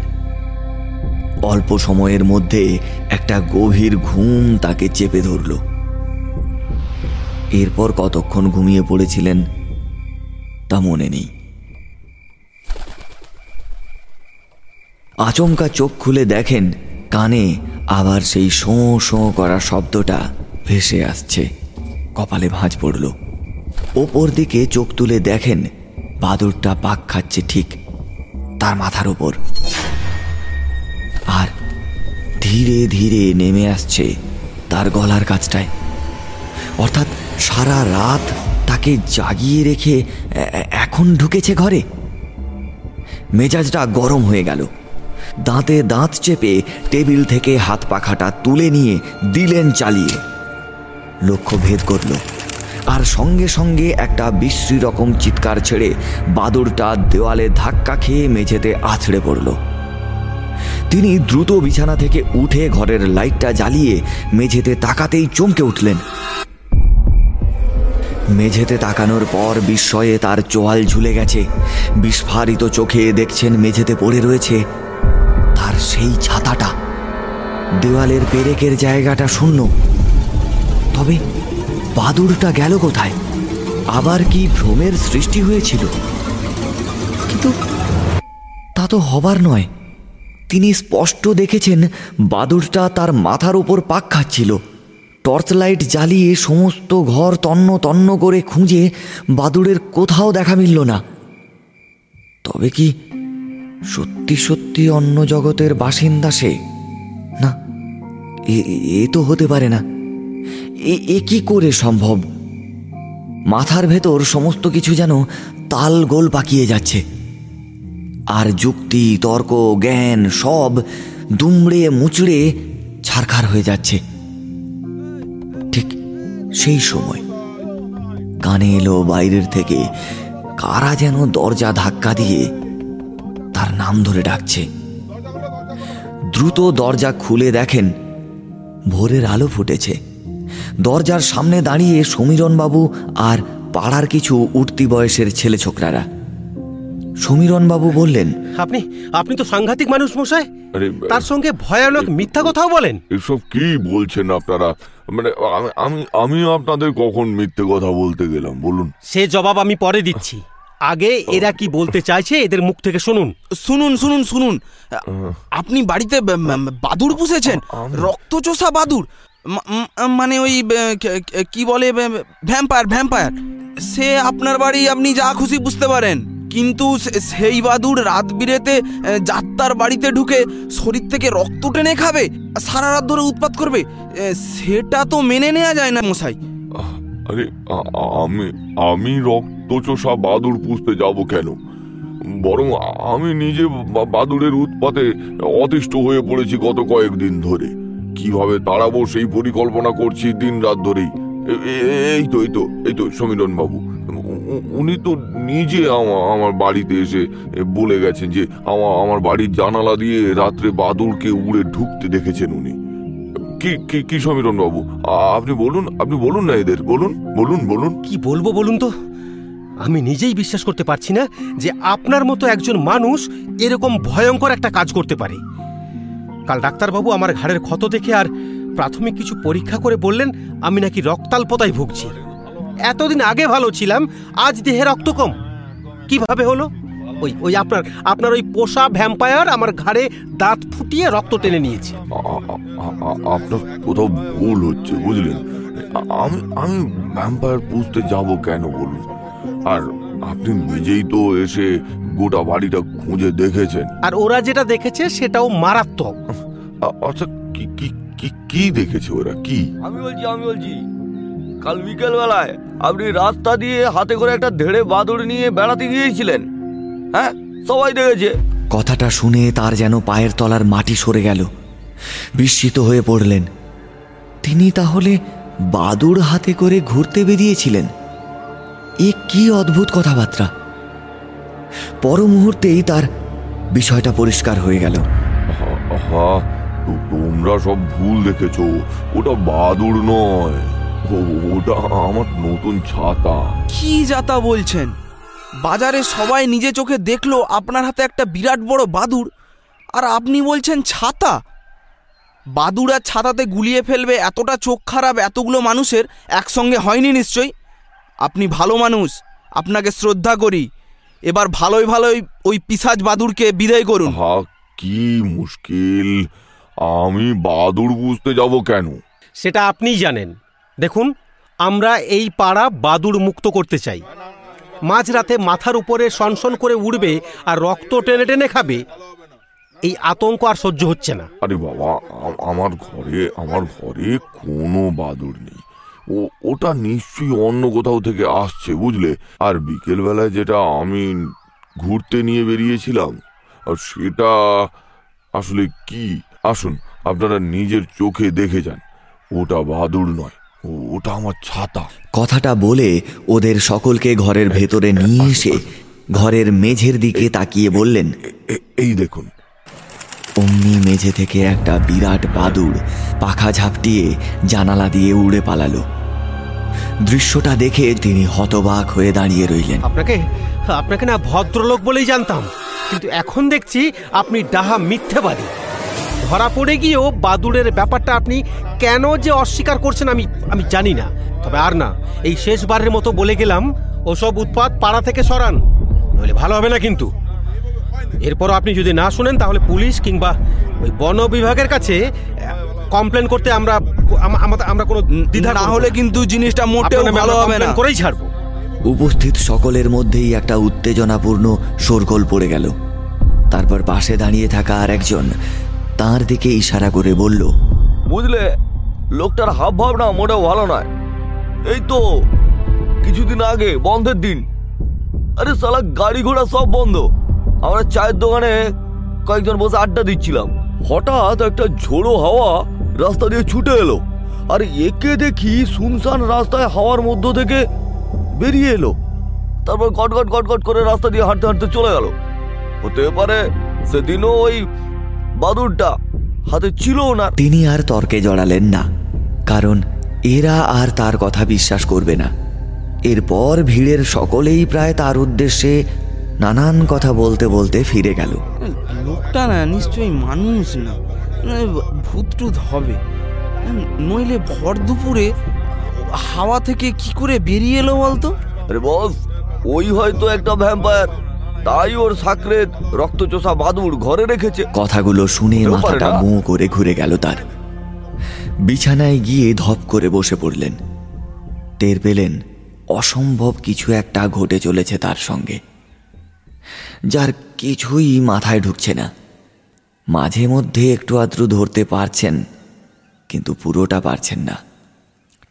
অল্প সময়ের মধ্যে একটা গভীর ঘুম তাকে চেপে ধরল। এরপর কতক্ষণ ঘুমিয়ে পড়েছিলেন তা মনে নেই। আচমকা চোখ খুলে দেখেন, কানে আবার সেই শোঁ শোঁ করা শব্দটা ভেসে আসছে। কপালে ভাঁজ পড়ল। ওপর দিকে চোখ তুলে দেখেন, বাদুরটা পাক খাচ্ছে ঠিক তার মাথার ওপর। আর ধীরে ধীরে নেমে আসছে তার গলার কাছটায়। অর্থাৎ সারা রাত তাকে জাগিয়ে রেখে এখন ঢুকেছে ঘরে। মেজাজটা গরম হয়ে গেল। দাঁতে দাঁত চেপে টেবিল থেকে হাত পাখাটা তুলে নিয়ে দিলেন চালিয়ে। লক্ষ্য ভেদ করল। আর সঙ্গে সঙ্গে একটা বিশ্রী রকম চিৎকার ছেড়ে বাদুরটা দেওয়ালে ধাক্কা খেয়ে মেঝেতে আছড়ে পড়ল। তিনি দ্রুত বিছানা থেকে উঠে ঘরের লাইটটা জ্বালিয়ে মেঝেতে তাকাতেই চমকে উঠলেন। মেঝেতে তাকানোর পর বিস্ময়ে তার চোয়াল ঝুলে গেছে। বিস্ফারিত চোখে দেখছেন মেঝেতে পড়ে রয়েছে তার সেই ছাতাটা। দেওয়ালের পেরেকের জায়গাটা শূন্য। তবে বাদুরটা গেল কোথায়? আবার কি ভ্রমের সৃষ্টি হয়েছিল? কিন্তু তা তো হবার নয়। তিনি স্পষ্ট দেখেছেন বাদুরটা তার মাথার উপর পাক খাচ্ছিল। টর্চ লাইট জ্বালিয়ে সমস্ত ঘর তন্ন তন্ন করে খুঁজে বাদুড়ের কোথাও দেখা মিলল না। তবে কি সত্যি সত্যি অন্য জগতের বাসিন্দা সে? না, এ- তো হতে পারে না। এ কি করে সম্ভব? মাথার ভেতর সমস্ত কিছু যেন তাল গোল পাকিয়ে যাচ্ছে। আর যুক্তি, তর্ক, জ্ঞান সব দুমড়ে মুচড়ে ছারখার হয়ে যাচ্ছে। ঠিক সেই সময় কানে এলো বাইরের থেকে কারা যেন দরজা ধাক্কা দিয়ে তার নাম ধরে ডাকছে। দ্রুত দরজা খুলে দেখেন ভোরের আলো ফুটেছে। দরজার সামনে দাঁড়িয়ে সমীরণবাবু আর পাড়ার কিছু উঠতি বয়সের ছেলে ছোকরারা। সমীরণবাবু বললেন আপনি আপনি তো সাংঘাতিক মানুষ মশাই। তার সঙ্গে ভয়ানক মিথ্যা কথাও বলেন। এসব কি বলছেন আপনারা? মানে আমি আমি আমি আপনাদের কখন মিথ্যে কথা বলতে গেলাম বলুন। সে জবাব আমি পরে দিচ্ছি। আগে এরা কি বলতে চাইছে? এদের মুখ থেকে শুনুন। শুনুন শুনুন শুনুন। আপনি বাড়িতে বাদুর পুষেছেন? রক্তচোষা বাদুর মানে ওই কে- বলে ভ্যাম্পায়ার ভ্যাম্পায়ার। সে আপনার বাড়ি আপনি যা খুশি বুঝতে পারেন। কিন্তু সে- সেই বাদুর রাত বিরেতে যাত্রার বাড়িতে ঢুকে শরীর থেকে রক্ত টেনে খাবে সারা রাত ধরে উৎপাত করবে সেটা তো মেনে নেওয়া যায় না মশাই। আরে আমি আমি রক্তচোষা বাদুর পুষতে যাব কেন? বরং আমি নিজে বাদুড়ের উৎপাতে অতিষ্ঠ হয়ে পড়েছি গত কয়েকদিন ধরে। কীভাবে তাড়াবো সেই পরিকল্পনা করছি দিন রাত ধরেই এই তো এই তো এই তো সমীরণ বাবু উনি তো নিজে আমা- আমার বাড়িতে এসে বলে গেছেন যে আমার আমার বাড়ির জানালা দিয়ে রাত্রে বাদুড়কে উড়ে ঢুকতে দেখেছেন উনি। কি কি কি সমীরণ বাবু আপনি বলুন আপনি বলুন না এদের, বলুন বলুন বলুন। কি বলব বলুন তো? আমি নিজেই বিশ্বাস করতে পারছি না যে আপনার মতো একজন মানুষ এরকম ভয়ঙ্কর একটা কাজ করতে পারে। কাল ডাক্তারবাবু আমার ঘাড়ের ক্ষত দেখে আর প্রাথমিক কিছু পরীক্ষা করে বললেন আমি নাকি রক্তাল্পতায় ভুগছি। এতদিন আগে ভালো ছিলাম, আজ দেহে রক্ত কম। কীভাবে হলো? ওই ওই আপনার আপনার ওই পোষা ভ্যাম্পায়ার আমার ঘাড়ে দাঁত ফুটিয়ে রক্ত টেনে নিয়েছে। আপনার কোথাও ভুল হচ্ছে বুঝলেন? আমি আমি ভ্যাম্পায়ার পুষতে যাব কেন বলুন? আর আপনি নিজেই তো এসে গোটা বাড়িটা খুঁজে দেখেছেন। আর ওরা যেটা দেখেছে সেটাও মারাত্মক। আচ্ছা কি কি কি কি দেখেছে ওরা? কি? আমি বলছি আমি বলছি কাল বিকেল বেলায় আপনি রাস্তা দিয়ে হাতে করে একটা ধেড়ে বাদুড় নিয়ে বেড়াতে গিয়েছিলেন। হ্যাঁ সবাই দেখেছে। কথাটা শুনে তার যেন পায়ের তলার মাটি সরে গেল। বিস্মিত হয়ে পড়লেন। তিনি তাহলে বাদুড় হাতে করে ঘুরতে বেরিয়েছিলেন? এ কি অদ্ভুত কথাবার্তা? পর মুহূর্তেই তার বিষয়টা পরিষ্কার হয়ে গেল। হা তোমরা সব ভুল দেখেছ। ওটা বাদুড় নয়। ওটা আমার নতুন ছাতা। কি যাতা বলছেন? বাজারে সবাই নিজে চোখে দেখল আপনার হাতে একটা বিরাট বড় বাদুর আর আপনি বলছেন ছাতা। বাদুর আর ছাতাতে গুলিয়ে ফেলবে এতটা চোখ খারাপ এতগুলো মানুষের একসঙ্গে হয়নি নিশ্চয়ই? আপনি ভালো মানুষ আপনাকে শ্রদ্ধা করি। এবার ভালোই ভালোই ওই পিসাজ বাদুরকে বিদায় করুন। হা কি মুশকিল। আমি বাদুর বুঝতে যাব কেন? সেটা আপনিই জানেন। দেখুন আমরা এই পাড়া বাদুড় মুক্ত করতে চাই। মাঝরাতে মাথার উপরে সনসন করে উড়বে আর রক্ত টেনে টেনে খাবে। এই আতঙ্ক আর সহ্য হচ্ছে না। আরে বাবা আমার ঘরে আমার ঘরে কোনো বাদুর নেই। ও, ওটা নিশ্চয়ই অন্য কোথাও থেকে আসছে, বুঝলে? আর বিকেল বেলায় যেটা আমি ঘুরতে নিয়ে বেরিয়েছিলাম, আর সেটা আসলে কি? আসুন, আপনারা নিজের চোখে দেখে যান। ওটা বাদুর নয়। ওটা আমার ছাতা। কথাটা বলে ওদের সকলকে ঘরের ভেতরে নিয়ে এসে ঘরের মেঝের দিকে তাকিয়ে বললেন এই দেখুন। অমনি মেঝে থেকে একটা বিরাট বাদুড় পাখা ঝাপটিয়ে জানালা দিয়ে উড়ে পালালো। দৃশ্যটা দেখে তিনি হতবাক হয়ে দাঁড়িয়ে রইলেন। আপনাকে আপনাকে না ভদ্রলোক বলেই জানতাম কিন্তু এখন দেখছি আপনি ডাহা মিথ্যেবাদী। ধরা পড়ে গিয়েও বাদুড়ের ব্যাপারটা আপনি কেন যে অস্বীকার করছেন আমি আমি জানি না। তবে আর না এই শেষবারের মতো বলে গেলাম ওসব উৎপাত পাড়া থেকে সরান নইলে ভালো হবে না কিন্তু। এরপর আপনি যদি না শুনেন তাহলে পুলিশ কিংবা ওই বন বিভাগের কাছে কমপ্লেন করতে আমরা আমাদের- আমরা কোনো দ্বিধা না হলে কিন্তু জিনিসটা মোটেও ভালো হবে না। করেই ছাড়বো। উপস্থিত সকলের মধ্যেই একটা উত্তেজনাপূর্ণ শোরগোল পড়ে গেল। তারপর পাশে দাঁড়িয়ে থাকা আর একজন তাঁর দিকে ইশারা করে বলল, বুঝলে, লোকটার হাব ভাব না মোটেও ভালো নয়। এই তো কিছুদিন আগে, বন্ধের দিন। আরে সালা গাড়ি ঘোড়া সব বন্ধ। আমরা চায়ের দোকানে কয়েকজন বসে আড্ডা দিচ্ছিলাম। হঠাৎ একটা ঝোড়ো হাওয়া রাস্তা দিয়ে ছুটে এলো। আর একে দেখি শুনশান রাস্তায় হাওয়ার মধ্য থেকে বেরিয়ে এলো। তারপর গট গট গট গট করে রাস্তা দিয়ে হাঁটতে হাঁটতে চলে গেল। হতে পারে সেদিনও ওই বাদুরটা হাতে ছিল না তিনি আর তর্কে জড়ালেন না কারণ এরা আর তার কথা বিশ্বাস করবে না। এরপর ভিড়ের সকলেই প্রায় তার উদ্দেশ্যে নানান কথা বলতে বলতে ফিরে গেল। লোকটা না নিশ্চয়ই মানুষ না ভূত টুত হবে। নইলে ভর দুপুরে হাওয়া থেকে কি করে বেরিয়ে এলো বলতো? আরে বস ওই হয়তো একটা ভ্যাম্পায়ার। তাই ওর সাকরেত রক্তচোষা বাদুড় ঘরে রেখেছে। কথাগুলো শুনে মাথাটা। মুঁ করে ঘুরে গেল তার। বিছানায় গিয়ে ধপ করে বসে পড়লেন। টের পেলেন অসম্ভব কিছু একটা ঘটে চলেছে তার সঙ্গে। যার কিছুই মাথায় ঢুকছে না। মাঝে মধ্যে একটু আদ্রু ধরতে পারছেন কিন্তু পুরোটা পারছেন না।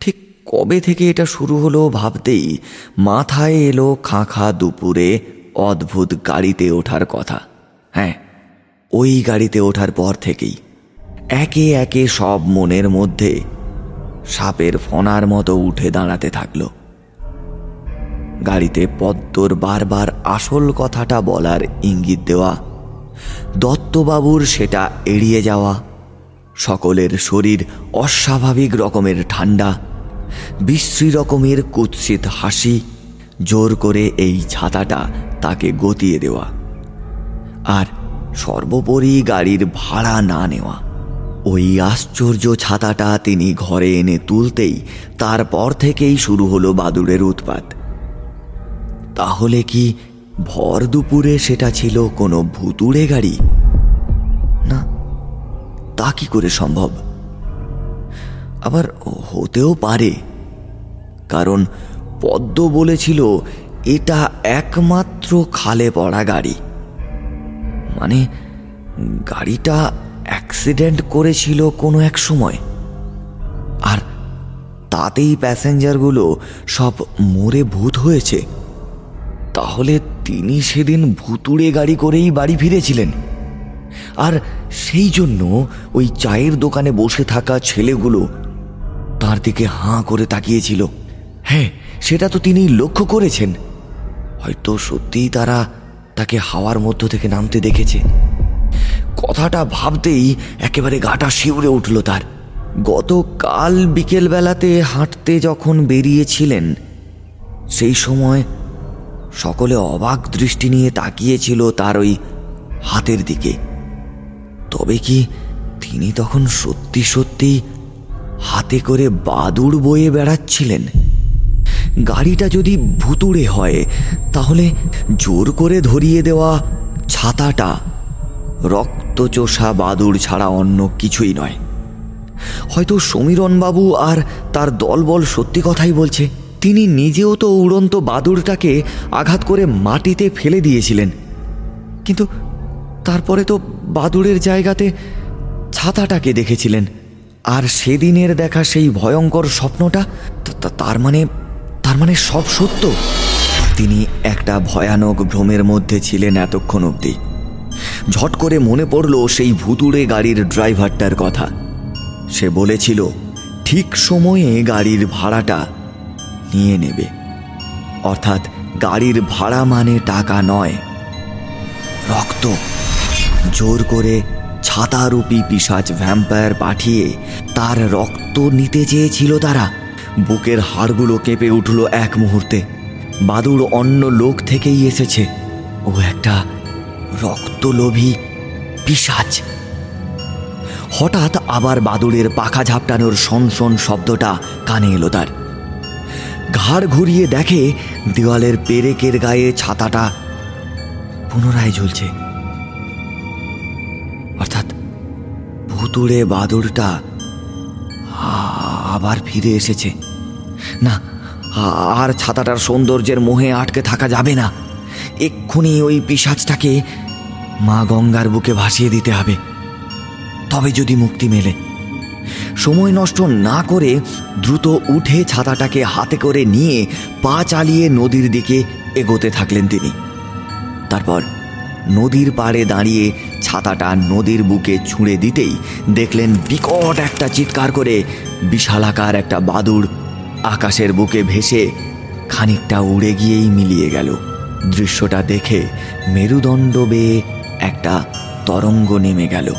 ঠিক কবে থেকে এটা শুরু হলো ভাবতেই মাথায় এলো খাঁখা দুপুরে অদ্ভুত গাড়িতে ওঠার কথা। হ্যাঁ ওই গাড়িতে ওঠার পর থেকেই একে একে সব মনের মধ্যে সাপের ফনার মতো উঠে দাঁড়াতে থাকল। গাড়িতে পদ্মর বারবার আসল কথাটা বলার ইঙ্গিত দেওয়া, দত্তবাবুর সেটা এড়িয়ে যাওয়া, সকলের শরীর অস্বাভাবিক রকমের ঠান্ডা, বিশ্রী রকমের কুৎসিত হাসি, জোর করে এই ছাতাটা তাকে গতিয়ে দেওয়া। আর সর্বোপরি গাড়ির ভাড়া না নেওয়া। ওই আশ্চর্য ছাতাটা তিনি ঘরে এনে তুলতেই তারপর থেকেই শুরু হলো বাদুড়ের উৎপাত। তাহলে কি ভর দুপুরে সেটা ছিল কোনো ভুতুড়ে গাড়ি? না, তা কি করে সম্ভব? আবার হতেও পারে। কারণ পদ্ম বলেছিল এটা একমাত্র খালে পড়া গাড়ি। মানে গাড়িটা অ্যাক্সিডেন্ট করেছিল কোনো এক সময়। আর তাতেই প্যাসেঞ্জারগুলো সব মরে ভূত হয়েছে। তাহলে তিনি সেদিন ভুতুড়ে গাড়ি করেই বাড়ি ফিরেছিলেন। আর সেই জন্য ওই চায়ের দোকানে বসে থাকা ছেলেগুলো তার দিকে হাঁ করে তাকিয়েছিল। হ্যাঁ সেটা তো তিনি লক্ষ্য করেছেন। হয়তো সত্যিই তারা তাকে হাওয়ার মধ্য থেকে নামতে দেখেছে। কথাটা ভাবতেই একেবারে গাটা শিউরে উঠল তার। গতকাল বিকেলবেলাতে হাঁটতে যখন বেরিয়েছিলেন, সেই সময় সকলে অবাক দৃষ্টি নিয়ে তাকিয়েছিল তার ওই হাতের দিকে। তবে কি তিনি তখন সত্যি সত্যি হাতে করে বাদুড় বয়ে বেড়াচ্ছিলেন? গাড়িটা যদি ভুতুড়ে হয়, তাহলে জোর করে ধরিয়ে দেওয়া ছাতাটা রক্তচোষা বাদুড় ছাড়া অন্য কিছুই নয়। হয়তো সমীরণবাবু আর তার দলবল সত্যি কথাই বলছে। তিনি নিজেও তো উড়ন্ত বাদুড়টাকে আঘাত করে মাটিতে ফেলে দিয়েছিলেন। কিন্তু তারপরে তো বাদুড়ের জায়গাতে ছাতাটাকে দেখেছিলেন। আর সেদিনের দেখা সেই ভয়ঙ্কর স্বপ্নটা তার মানে তার মানে সব সত্য। তিনি একটা ভয়ানক ভ্রমের মধ্যে ছিলেন এতক্ষণ অবধি। ঝট করে মনে পড়ল সেই ভুতুড়ে গাড়ির ড্রাইভারটার কথা। সে বলেছিল, ঠিক সময়ে গাড়ির ভাড়াটা নিয়ে নেবে। অর্থাৎ গাড়ির ভাড়া মানে টাকা নয়, রক্ত। জোর করে ছাতারূপী পিসাজ ভ্যাম্পায়ার পাঠিয়ে তার রক্ত নিতে চেয়েছিল তারা। বুকের হাড়গুলো কেঁপে উঠল এক মুহূর্তে। বাদুড় অন্য লোক থেকেই এসেছে। ও একটা রক্তলোভী পিসাজ হঠাৎ আবার বাদুড়ের পাখা ঝাপটানোর শন শব্দটা কানে এলো তার। ঘাড় ঘুরিয়ে দেখে দেওয়ালের পেরেকের গায়ে ছাতাটা পুনরায় ঝুলছে। অর্থাৎ ভুতুড়ে বাদুড়টা আ- আবার ফিরে এসেছে। না, আর ছাতাটার সৌন্দর্যের মোহে আটকে থাকা যাবে না। এক্ষুনি ওই পিসাজটাকে মা গঙ্গার বুকে ভাসিয়ে দিতে হবে। তবে যদি মুক্তি মেলে। সময় নষ্ট না করে দ্রুত উঠে ছাতাটাকে হাতে করে নিয়ে পা চালিয়ে নদীর দিকে এগোতে থাকলেন তিনি। তারপর নদীর পাড়ে দাঁড়িয়ে ছাতাটা নদীর বুকে ছুঁড়ে দিতেই দেখলেন বিকট একটা চিৎকার করে, বিশালাকার একটা বাদুড় আকাশের বুকে ভেসে খানিকটা উড়ে গিয়েই মিলিয়ে গেল। দৃশ্যটা দেখে মেরুদণ্ড বেয়ে একটা তরঙ্গ নেমে গেল।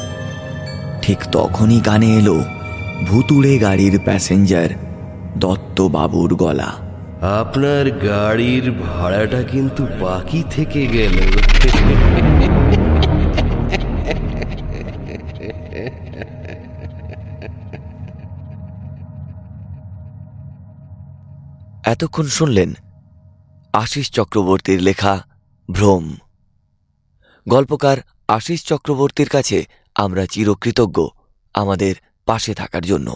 ঠিক তখনই কানে এলো ভুতুড়ে গাড়ির প্যাসেঞ্জার দত্তবাবুর গলা। আপনার গাড়ির ভাড়াটা কিন্তু বাকি থেকে গেল। *laughs* এতক্ষণ শুনলেন আশিস চক্রবর্তীর লেখা ভ্রম। গল্পকার আশিস চক্রবর্তীর কাছে আমরা চিরকৃতজ্ঞ আমাদের পাশে থাকার জন্য।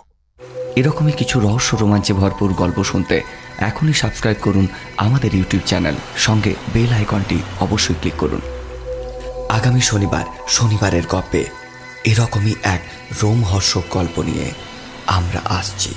এরকমই কিছু রহস্য রোমাঞ্চে ভরপুর গল্প শুনতে এখনই সাবস্ক্রাইব করুন আমাদের ইউটিউব চ্যানেল। সঙ্গে বেল আইকনটি অবশ্যই ক্লিক করুন। আগামী শনিবার, শনিবারের গল্পে এরকমই এক রোমহর্ষক গল্প নিয়ে আমরা আসছি।